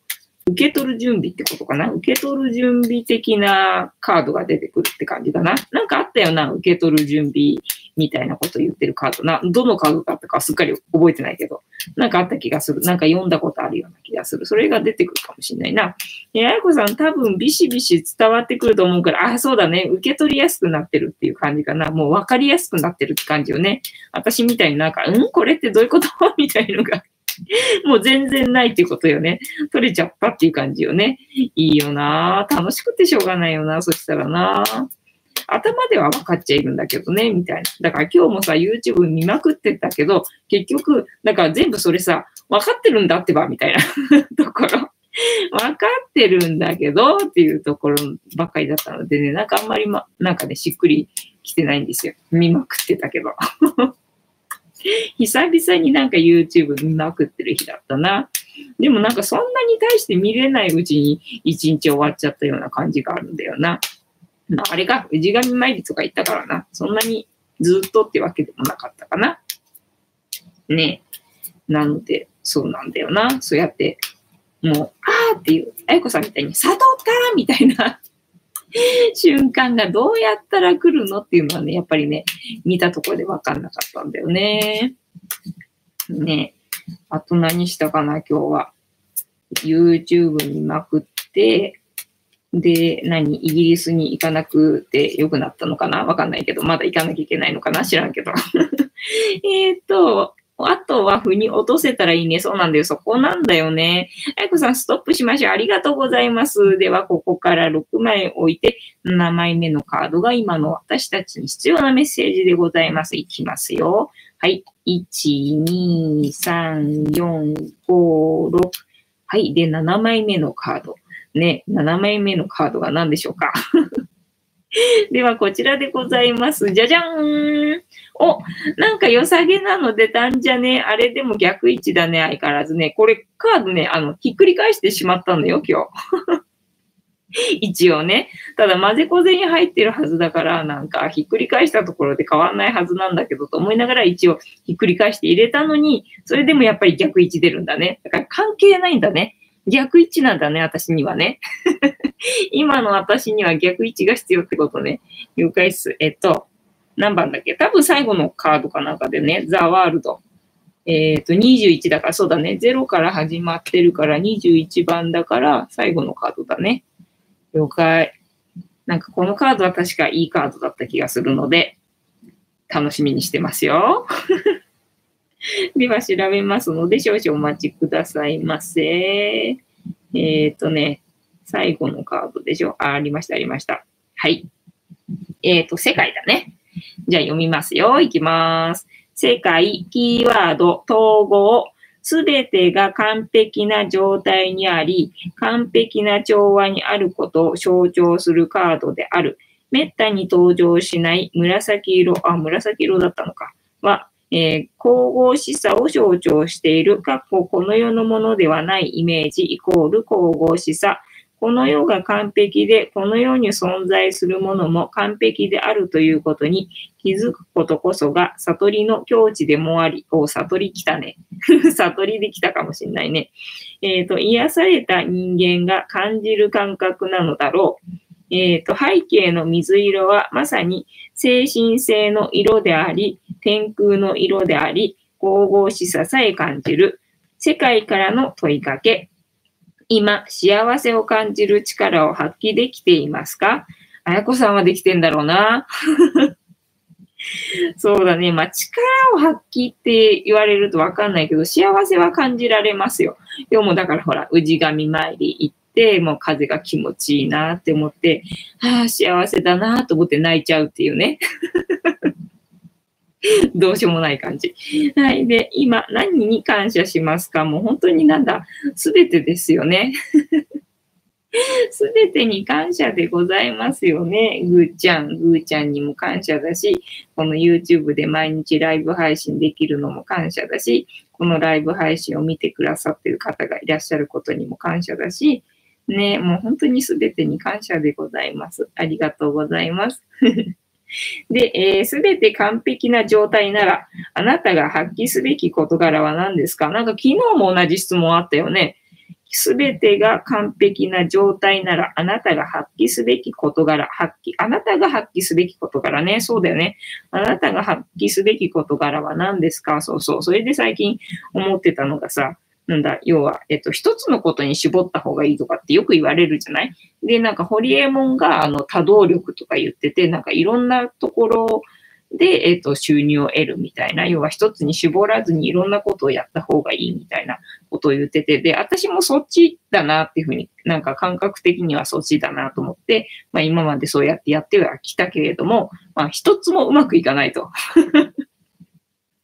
受け取る準備ってことかな？受け取る準備的なカードが出てくるって感じだな。なんかあったよな受け取る準備。みたいなこと言ってるカードな。どのカードだったかすっかり覚えてないけど。なんかあった気がする。なんか読んだことあるような気がする。それが出てくるかもしれないな。え、あやこさん多分ビシビシ伝わってくると思うから、あ、そうだね。受け取りやすくなってるっていう感じかな。もう分かりやすくなってるって感じよね。私みたいになんか、うん？これってどういうこと？みたいのが もう全然ないっていうことよね。取れちゃったっていう感じよね。いいよな楽しくてしょうがないよなそしたらな頭では分かっちゃいるんだけどね、みたいな。だから今日もさ、YouTube 見まくってたけど、結局、だから全部それさ、分かってるんだってば、みたいな ところ。分かってるんだけど、っていうところばっかりだったのでね、なんかあんまりま、なんかね、しっくりきてないんですよ。見まくってたけど。久々になんか YouTube 見まくってる日だったな。でもなんかそんなに対して見れないうちに一日終わっちゃったような感じがあるんだよな。あれが氏神参りとか言ったからな。そんなにずっとってわけでもなかったかな。ねえなので、そうなんだよな。そうやって、もう、あーっていう、あやこさんみたいに、悟ったみたいな 瞬間がどうやったら来るのっていうのはね、やっぱりね、見たところでわかんなかったんだよね。ねえあと何したかな、今日は。YouTube 見まくって、で、何イギリスに行かなくてよくなったのかな？わかんないけど、まだ行かなきゃいけないのかな？知らんけど。えっと、あとは腑に落とせたらいいね。そうなんだよ。そこなんだよね。あやこさん、ストップしましょう。ありがとうございます。では、ここから6枚置いて、7枚目のカードが今の私たちに必要なメッセージでございます。いきますよ。はい。1、2、3、4、5、6。はい。で、7枚目のカード。ね、7枚目のカードが何でしょうか では、こちらでございます。じゃじゃーんお、なんか良さげなの出たんじゃねあれでも逆位置だね、相変わらずね。これ、カードね、あの、ひっくり返してしまったのよ、今日。一応ね。ただ、混ぜこぜに入ってるはずだから、なんか、ひっくり返したところで変わんないはずなんだけど、と思いながら一応ひっくり返して入れたのに、それでもやっぱり逆位置出るんだね。だから関係ないんだね。逆位置なんだね、私にはね。今の私には逆位置が必要ってことね。了解っす。えっと、何番だっけ？多分最後のカードかなんかでね、ザ・ワールド。えっ、と、21だから、そうだね。0から始まってるから21番だから、最後のカードだね。了解。なんかこのカードは確かいいカードだった気がするので、楽しみにしてますよ。では調べますので、少々お待ちくださいませ。えっ、ー、とね、最後のカードでしょ？あ、ありました、ありました。はい。えっ、ー、と、世界だね。じゃあ読みますよ。いきます。世界、キーワード、統合、すべてが完璧な状態にあり、完璧な調和にあることを象徴するカードである。めったに登場しない紫色、あ、紫色だったのか。は、えー、神々しさを象徴している、かっここの世のものではないイメージイコール神々しさ。この世が完璧で、この世に存在するものも完璧であるということに気づくことこそが悟りの境地でもあり、お、悟り来たね。悟りできたかもしんないね。えっ、ー、と、癒された人間が感じる感覚なのだろう。えっ、と、背景の水色はまさに精神性の色であり、天空の色であり、神々しささえ感じる。世界からの問いかけ。今、幸せを感じる力を発揮できていますか？あやこさんはできてんだろうな。そうだね。まあ、力を発揮って言われるとわかんないけど、幸せは感じられますよ。でもだからほら、氏神参り行って、もう風が気持ちいいなって思って、ああ、幸せだなと思って泣いちゃうっていうね。どうしようもない感じ。はい。で、今、何に感謝しますか？もう本当になんだ、すべてですよね。すべてに感謝でございますよね。ぐーちゃん、ぐーちゃんにも感謝だし、この YouTube で毎日ライブ配信できるのも感謝だし、このライブ配信を見てくださってる方がいらっしゃることにも感謝だし、ね、もう本当にすべてに感謝でございます。ありがとうございます。で、す、え、べ、て完璧な状態なら、あなたが発揮すべき事柄は何ですか？なんか昨日も同じ質問あったよね。すべてが完璧な状態なら、あなたが発揮すべき事柄、発揮、あなたが発揮すべき事柄ね。そうだよね。あなたが発揮すべき事柄は何ですか？そうそう。それで最近思ってたのがさ、なんだ、要は、えっと、一つのことに絞った方がいいとかってよく言われるじゃない？で、なんか、ホリエモンが、あの、多動力とか言ってて、なんか、いろんなところで、えっ、と、収入を得るみたいな、要は一つに絞らずにいろんなことをやった方がいいみたいなことを言ってて、で、私もそっちだなっていうふうになんか感覚的にはそっちだなと思って、まあ今までそうやってやってはきたけれども、まあ一つもうまくいかないと。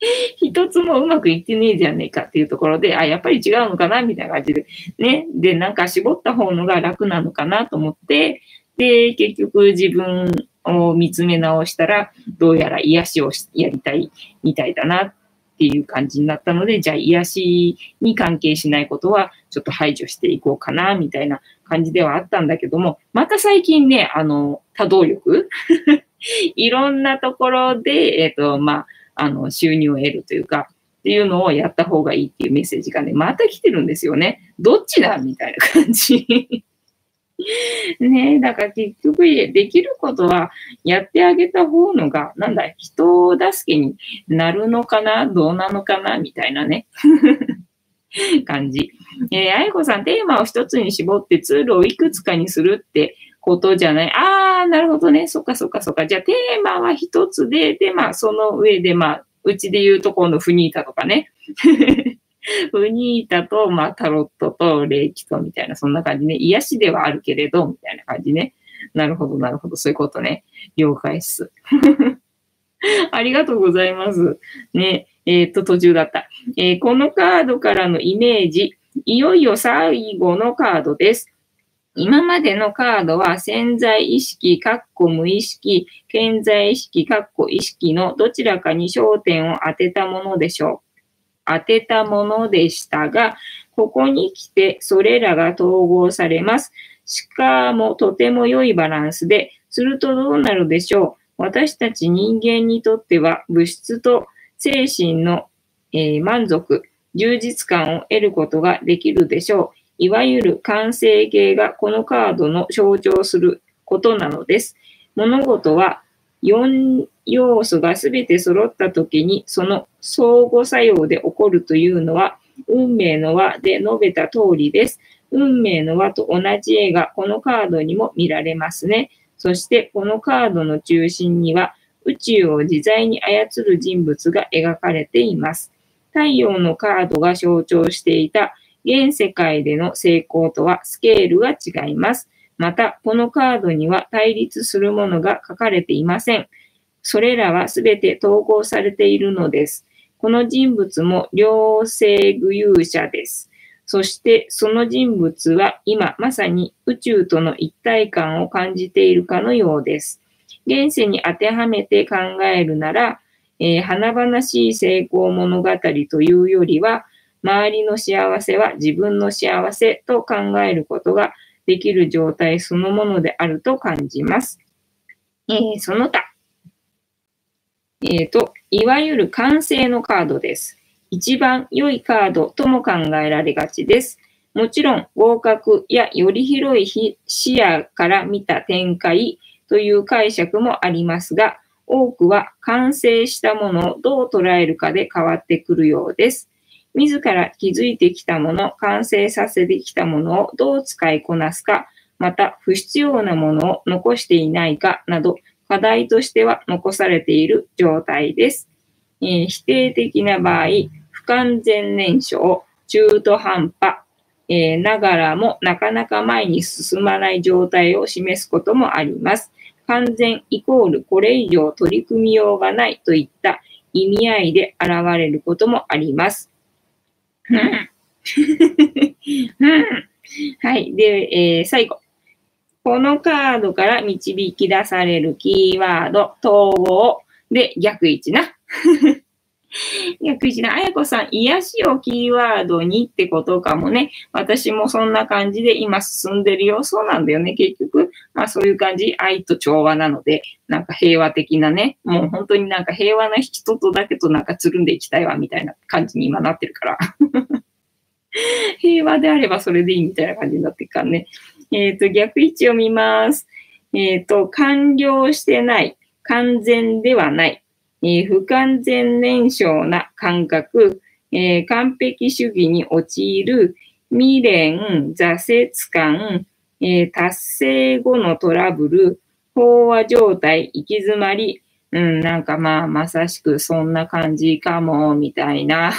一つもうまくいってねえじゃねえかっていうところで、あ、やっぱり違うのかなみたいな感じで、ね。で、なんか絞った方のが楽なのかなと思って、で、結局自分を見つめ直したら、どうやら癒しをやりたいみたいだなっていう感じになったので、じゃあ癒しに関係しないことはちょっと排除していこうかなみたいな感じではあったんだけども、また最近ね、あの、多動力？いろんなところで、えっ、ー、と、まあ、あの、収入を得るというか、っていうのをやった方がいいっていうメッセージがね、また来てるんですよね。どっちだみたいな感じ ねだから結局できることはやってあげた方のが、なんだ、人を助けになるのかなどうなのかなみたいなね。感じ。えー、あやこさん、テーマを一つに絞ってツールをいくつかにするってことじゃない。あー、なるほどね。そっかそっかそっか。じゃあ、テーマは一つで、で、まあ、その上で、まあ、うちで言うとこのフニータとかね。フニータと、まあ、タロットと、霊気と、みたいな、そんな感じね。癒しではあるけれど、みたいな感じね。なるほど、なるほど。そういうことね。了解っす。ありがとうございます。ね。えー、っと、途中だった。えー、このカードからのイメージ、いよいよ最後のカードです。今までのカードは潜在意識、かっこ無意識、健在意識、かっこ意識のどちらかに焦点を当てたものでしょう。当てたものでしたが、ここに来てそれらが統合されます。しかもとても良いバランスで、するとどうなるでしょう。私たち人間にとっては物質と精神の、えー、満足、充実感を得ることができるでしょう。いわゆる完成形がこのカードの象徴することなのです。物事は4要素がすべて揃ったときに、その相互作用で起こるというのは、運命の輪で述べた通りです。運命の輪と同じ絵がこのカードにも見られますね。そしてこのカードの中心には宇宙を自在に操る人物が描かれています。太陽のカードが象徴していた現世界での成功とはスケールが違います。また、このカードには対立するものが書かれていません。それらはすべて統合されているのです。この人物も両性具有者です。そしてその人物は今まさに宇宙との一体感を感じているかのようです。現世に当てはめて考えるなら、えー、華々しい成功物語というよりは、周りの幸せは自分の幸せと考えることができる状態そのものであると感じます。えー、その他。えっ、ー、と、いわゆる完成のカードです。一番良いカードとも考えられがちです。もちろん合格やより広い視野から見た展開という解釈もありますが、多くは完成したものをどう捉えるかで変わってくるようです。自ら気づいてきたもの、完成させてきたものをどう使いこなすか、また不必要なものを残していないかなど、課題としては残されている状態です。えー、否定的な場合、不完全燃焼、中途半端、えー、ながらもなかなか前に進まない状態を示すこともあります。完全イコールこれ以上取り組みようがないといった意味合いで現れることもあります。はい。で、えー、最後。このカードから導き出されるキーワード、統合で逆位置な。逆位置な。あやこさん、癒しをキーワードにってことかもね。私もそんな感じで今進んでるよ。そうなんだよね。結局、まあそういう感じ。愛と調和なので、なんか平和的なね。もう本当になんか平和な人とだけとなんかつるんでいきたいわ、みたいな感じに今なってるから。平和であればそれでいいみたいな感じになってるからね。えっ、ー、と、逆位置を見ます。えっ、ー、と、完了してない、完全ではない、えー、不完全燃焼な感覚、え完璧主義に陥る未練、挫折感、え達成後のトラブル、飽和状態、行き詰まり、うん、なんかまあ、まさしくそんな感じかも、みたいな。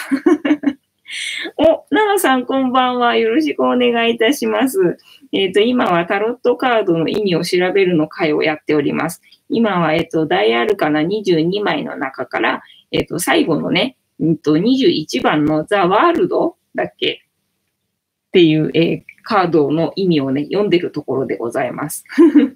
お、奈々さんこんばんは。よろしくお願いいたします。えっ、ー、と、今はタロットカードの意味を調べるの回をやっております。今は、えっ、ー、と、ダイアルカナ22枚の中から、えっ、ー、と、最後のね、うんと、21番のザ・ワールドだっけ？っていう、えカードの意味をね、読んでるところでございます。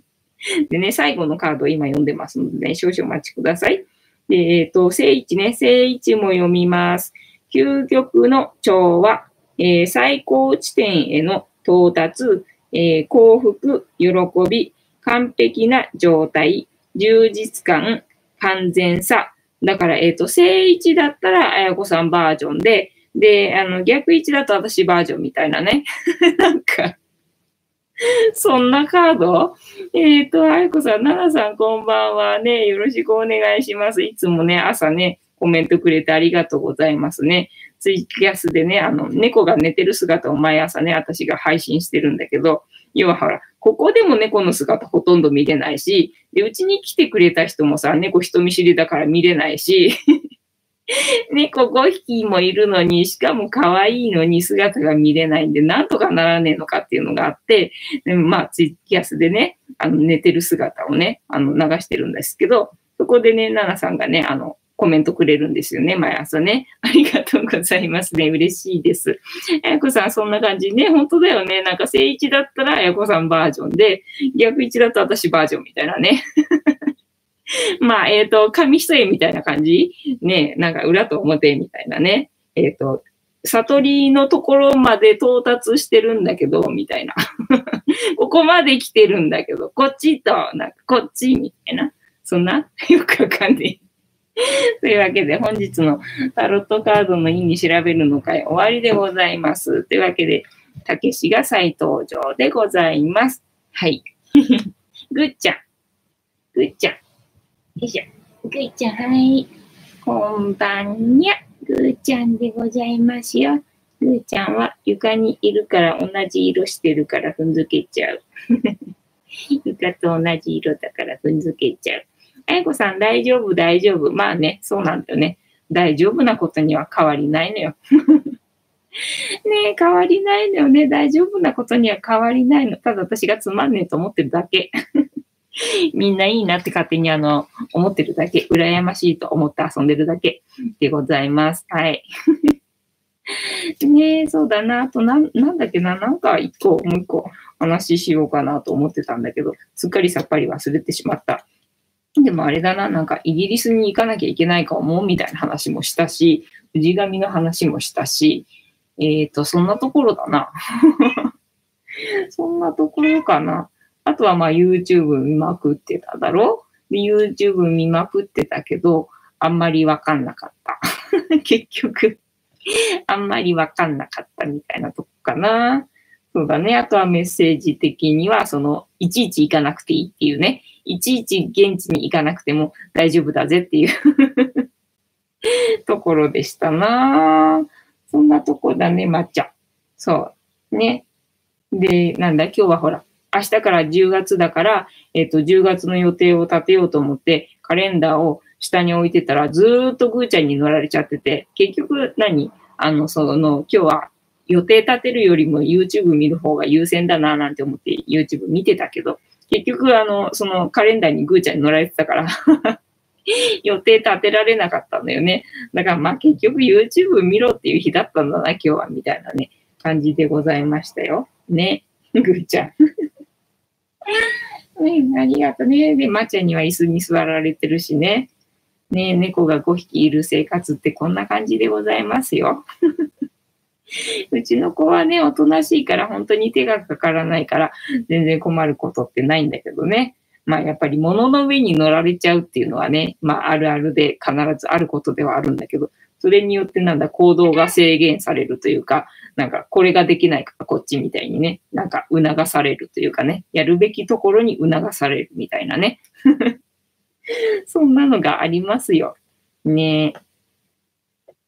でね、最後のカードを今読んでますのでね、少々お待ちください。で、えっ、と、聖一ね、聖一も読みます。究極の調和、えー、最高地点への到達、えー、幸福、喜び、完璧な状態、充実感、完全さ。だから、えっ、ー、と、正位置だったら、あやこさんバージョンで、で、あの、逆位置だと私バージョンみたいなね。なんかそんなカード？えっ、ー、と、あやこさん、ななさんこんばんはね。よろしくお願いします。いつもね、朝ね、コメントくれてありがとうございますね。ツイキャスでね、あの、猫が寝てる姿を毎朝ね、私が配信してるんだけど、要はほら、ここでも猫の姿ほとんど見れないし、で、うちに来てくれた人もさ、猫人見知りだから見れないし、猫5匹もいるのに、しかも可愛いのに姿が見れないんで、なんとかならねえのかっていうのがあって、でもまあ、ツイキャスでね、あの、寝てる姿をね、あの、流してるんですけど、そこでね、ナナさんがね、あの、コメントくれるんですよね、毎朝ね。ありがとうございますね。嬉しいです。あやこさん、そんな感じね。本当だよね。なんか、正一だったらあやこさんバージョンで、逆一だと私バージョンみたいなね。まあ、えっ、ー、と、紙一重みたいな感じね、なんか裏と表みたいなね。えっ、ー、と、悟りのところまで到達してるんだけど、みたいな。ここまで来てるんだけど、こっちと、なんかこっちみたいな。そんな？よくわかんない。というわけで、本日のタロットカードの意味調べるの会終わりでございます。というわけで、たけしが再登場でございます。はい。ぐっちゃん。ぐっちゃん。よいしょ。ぐっちゃん、はい。こんばんにゃ。ぐーちゃんでございますよ。ぐーちゃんは床にいるから同じ色してるから踏んづけちゃう。床と同じ色だから踏んづけちゃう。あやこさん、大丈夫、大丈夫。まあね、そうなんだよね。大丈夫なことには変わりないのよ。ねえ変わりないのよね。大丈夫なことには変わりないの。ただ私がつまんねえと思ってるだけ。みんないいなって勝手にあの、思ってるだけ。羨ましいと思って遊んでるだけでございます。はい。ねえ、そうだな。あと、な、なんだっけな。なんか一個、もう一個話しようかなと思ってたんだけど、すっかりさっぱり忘れてしまった。でもあれだな、なんかイギリスに行かなきゃいけないかも、みたいな話もしたし、氏神の話もしたし、えっ、ー、と、そんなところだな。そんなところかな。あとはまあ YouTube 見まくってただろ？で ?YouTube 見まくってたけど、あんまりわかんなかった。結局あんまりわかんなかったみたいなとこかな。そうだね。あとはメッセージ的には、その、いちいち行かなくていいっていうね。いちいち現地に行かなくても大丈夫だぜっていう ところでしたなそんなとこだね、抹茶。そう。ね。で、なんだ、今日はほら、明日から10月だから、えっ、ー、と、10月の予定を立てようと思って、カレンダーを下に置いてたら、ずーっとぐーちゃんに乗られちゃってて、結局何？あの、その、今日は予定立てるよりも YouTube 見る方が優先だななんて思って YouTube 見てたけど、結局あの、そのカレンダーにぐーちゃんに乗られてたから 予定立てられなかったんだよね。だからまあ結局 YouTube 見ろっていう日だったんだな、今日は、みたいなね、感じでございましたよ。ね。ぐーちゃん。ね、ありがとね。で、まちゃんには椅子に座られてるしね。ね、猫が5匹いる生活ってこんな感じでございますよ。うちの子はね、おとなしいから本当に手がかからないから全然困ることってないんだけどね。まあやっぱり物の上に乗られちゃうっていうのはね、まああるあるで必ずあることではあるんだけど、それによってなんだ行動が制限されるというか、なんかこれができないからこっちみたいにね、なんか促されるというかね、やるべきところに促されるみたいなね。そんなのがありますよ。ね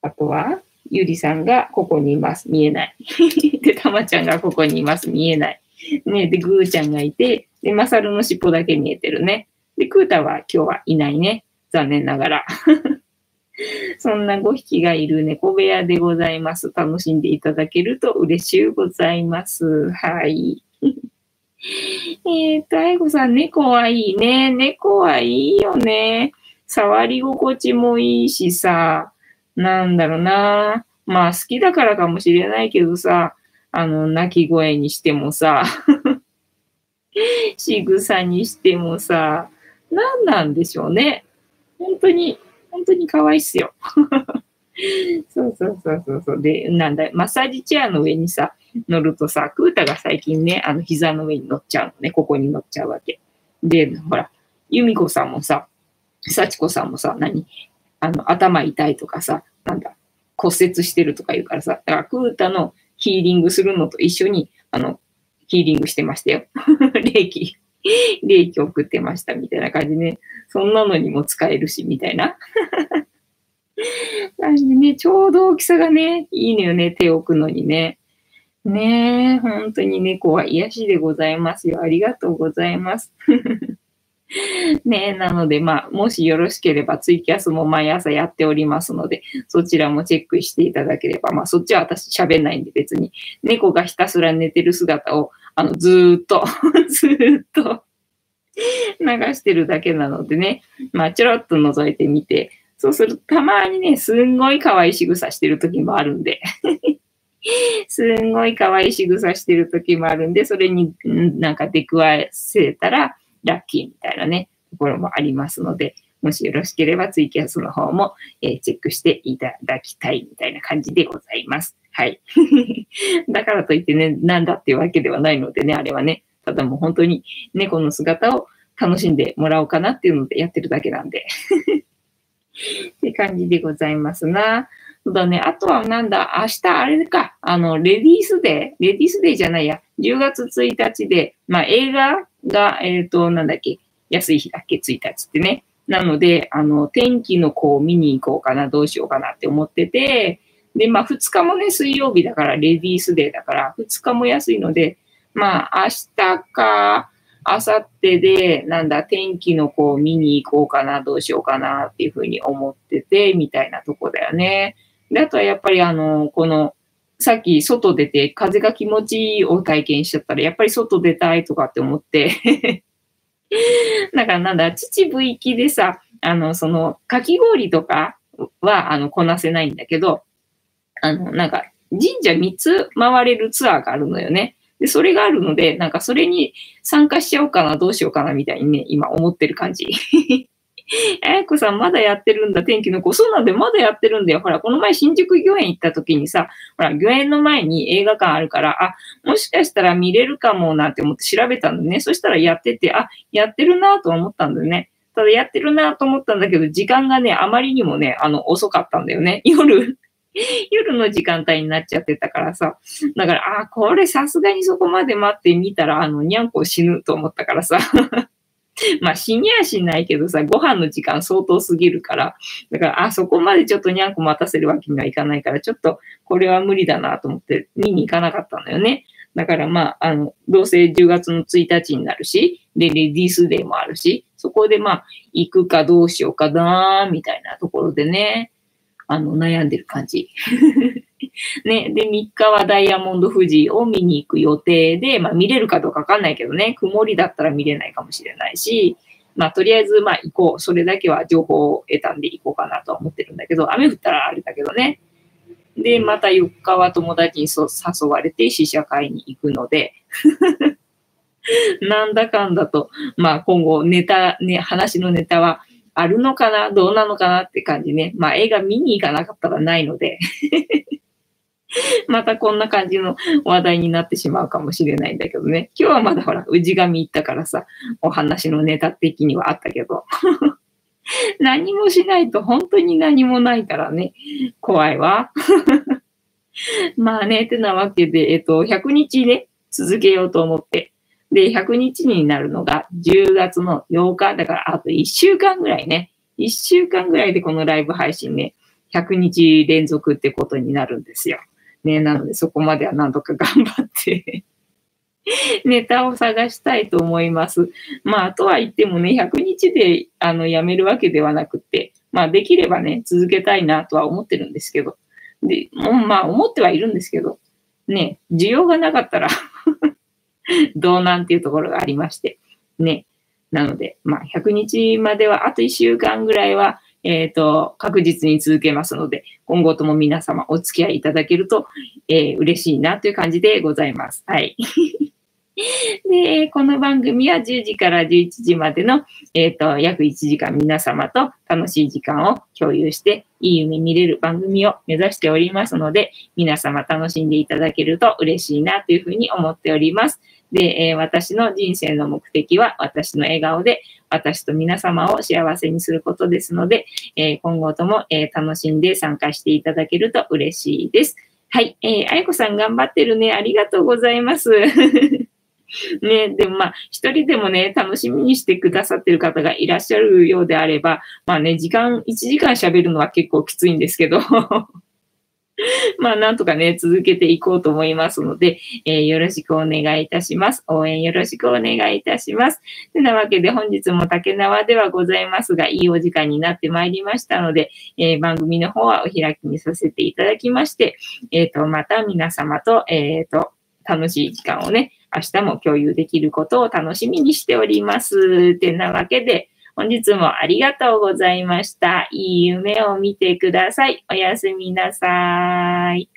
あとは、ゆりさんがここにいます。見えない。で、たまちゃんがここにいます。見えない。ねで、ぐーちゃんがいて、で、まさるの尻尾だけ見えてるね。で、クータは今日はいないね。残念ながら。そんな5匹がいる猫部屋でございます。楽しんでいただけると嬉しゅうございます。はい。えっと、あいこさん、猫はいいね。猫はいいよね。触り心地もいいしさ、なんだろうな。まあ、好きだからかもしれないけどさ、あの、鳴き声にしてもさ、仕草にしてもさ、何なんでしょうね。本当に、本当に可愛いっすよ。そうそうそうそうそう。で、なんだ、マッサージチェアの上にさ、乗るとさ、クータが最近ね、あの、膝の上に乗っちゃうのね、ここに乗っちゃうわけ。で、ほら、由美子さんもさ、幸子さんもさ、何？あの、頭痛いとかさ、なんだ、骨折してるとか言うからさ、だからクータのヒーリングするのと一緒に、あの、ヒーリングしてましたよ。霊気、霊気送ってましたみたいな感じね。そんなのにも使えるし、みたいな。感じね、ちょうど大きさがね、いいのよね、手を置くのにね。ねえ、本当に猫は癒しでございますよ。ありがとうございます。ねなので、まあ、もしよろしければツイキャスも毎朝やっておりますので、そちらもチェックしていただければ、まあ、そっちは私喋んないんで別に、猫がひたすら寝てる姿を、あの、ずーっと ずーっと流してるだけなのでね、まあ、ちょろっと覗いてみて、そうするとたまにね、すんごい可愛い仕草してる時もあるんで すんごい可愛い仕草してる時もあるんで、それになんか出くわせたらラッキーみたいなね、ところもありますので、もしよろしければツイキャスの方も、えー、チェックしていただきたいみたいな感じでございます。はい。だからといってね、なんだっていうわけではないのでね、あれはね、ただもう本当に猫の姿を楽しんでもらおうかなっていうのでやってるだけなんで って感じでございますな。そうだね。あとはなんだ、明日あれか、あの、レディースデー、レディースデーじゃないや、10月1日で、まあ映画が、えっ、ー、と、なんだっけ、安い日だっけ、1日ってね。なので、あの、天気の子を見に行こうかな、どうしようかなって思ってて、で、まあ2日もね、水曜日だから、レディースデーだから、2日も安いので、まあ明日か、あさってで、なんだ、天気の子を見に行こうかな、どうしようかなっていうふうに思ってて、みたいなとこだよね。で、あとはやっぱりあの、この、さっき外出て風が気持ちいいを体験しちゃったら、やっぱり外出たいとかって思って だからなんだ、秩父行きでさ、あの、その、かき氷とかは、あの、こなせないんだけど、あの、なんか、神社3つ回れるツアーがあるのよね。で、それがあるので、なんかそれに参加しちゃおうかな、どうしようかな、みたいにね、今思ってる感じ。あ やこさんまだやってるんだ、天気の子。そうなんで、まだやってるんだよ。ほら、この前新宿御苑行った時にさ、ほら、御苑の前に映画館あるから、あ、もしかしたら見れるかもなんて思って調べたんだね。そしたらやってて、あ、やってるなと思ったんだよね。ただやってるなと思ったんだけど、時間がね、あまりにもね、あの、遅かったんだよね。夜夜の時間帯になっちゃってたからさ。だから、あ、これさすがにそこまで待ってみたら、あの、にゃんこ死ぬと思ったからさ。まあ死にはしないけどさ、ご飯の時間相当すぎるから、だから、あ、そこまでちょっとにゃんこ待たせるわけにはいかないから、ちょっとこれは無理だなと思って見に行かなかったんだよね。だからまあ、あの、どうせ10月の1日になるし、で、レディースデーもあるし、そこでまあ、行くかどうしようかな、みたいなところでね、あの、悩んでる感じ。ね、で、3日はダイヤモンド富士を見に行く予定で、まあ見れるかどうかわかんないけどね、曇りだったら見れないかもしれないし、まあとりあえずまあ行こう。それだけは情報を得たんで行こうかなとは思ってるんだけど、雨降ったらあれだけどね。で、また4日は友達に誘われて試写会に行くので なんだかんだと、まあ今後ネタ、ね、話のネタはあるのかなどうなのかなって感じね。まあ映画見に行かなかったらないので またこんな感じの話題になってしまうかもしれないんだけどね。今日はまだほら、氏神行ったからさ、お話のネタ的にはあったけど。何もしないと本当に何もないからね。怖いわ。まあね、てなわけで、えっと、100日ね、続けようと思って。で、100日になるのが10月の8日。だからあと1週間ぐらいね。1週間ぐらいでこのライブ配信ね、100日連続ってことになるんですよ。ね、なのでそこまでは何とか頑張って ネタを探したいと思います。まあ、とは言ってもね、100日であのやめるわけではなくて、まあ、できればね、続けたいなとは思ってるんですけど、で、まあ、思ってはいるんですけど、ね、需要がなかったら どうなんていうところがありまして、ね。なので、まあ、100日まではあと1週間ぐらいは、えっ、ー、と、確実に続けますので、今後とも皆様お付き合いいただけると、えー、嬉しいなという感じでございます。はい。で、この番組は10時から11時までの、えっ、ー、と、約1時間皆様と楽しい時間を共有して、いい夢見れる番組を目指しておりますので、皆様楽しんでいただけると嬉しいなというふうに思っております。で、えー、私の人生の目的は私の笑顔で私と皆様を幸せにすることですので、えー、今後とも、えー、楽しんで参加していただけると嬉しいです。はい。えー、あやこさん頑張ってるね。ありがとうございます。ね、でもまあ、一人でもね、楽しみにしてくださってる方がいらっしゃるようであれば、まあね、時間、1時間喋るのは結構きついんですけど まあ、なんとかね、続けていこうと思いますので、えー、よろしくお願いいたします。応援よろしくお願いいたします。てなわけで、本日も竹縄ではございますが、いいお時間になってまいりましたので、えー、番組の方はお開きにさせていただきまして、えっ、ー、と、また皆様と、えっ、と、楽しい時間をね、明日も共有できることを楽しみにしております。てなわけで、本日もありがとうございました。いい夢を見てください。おやすみなさい。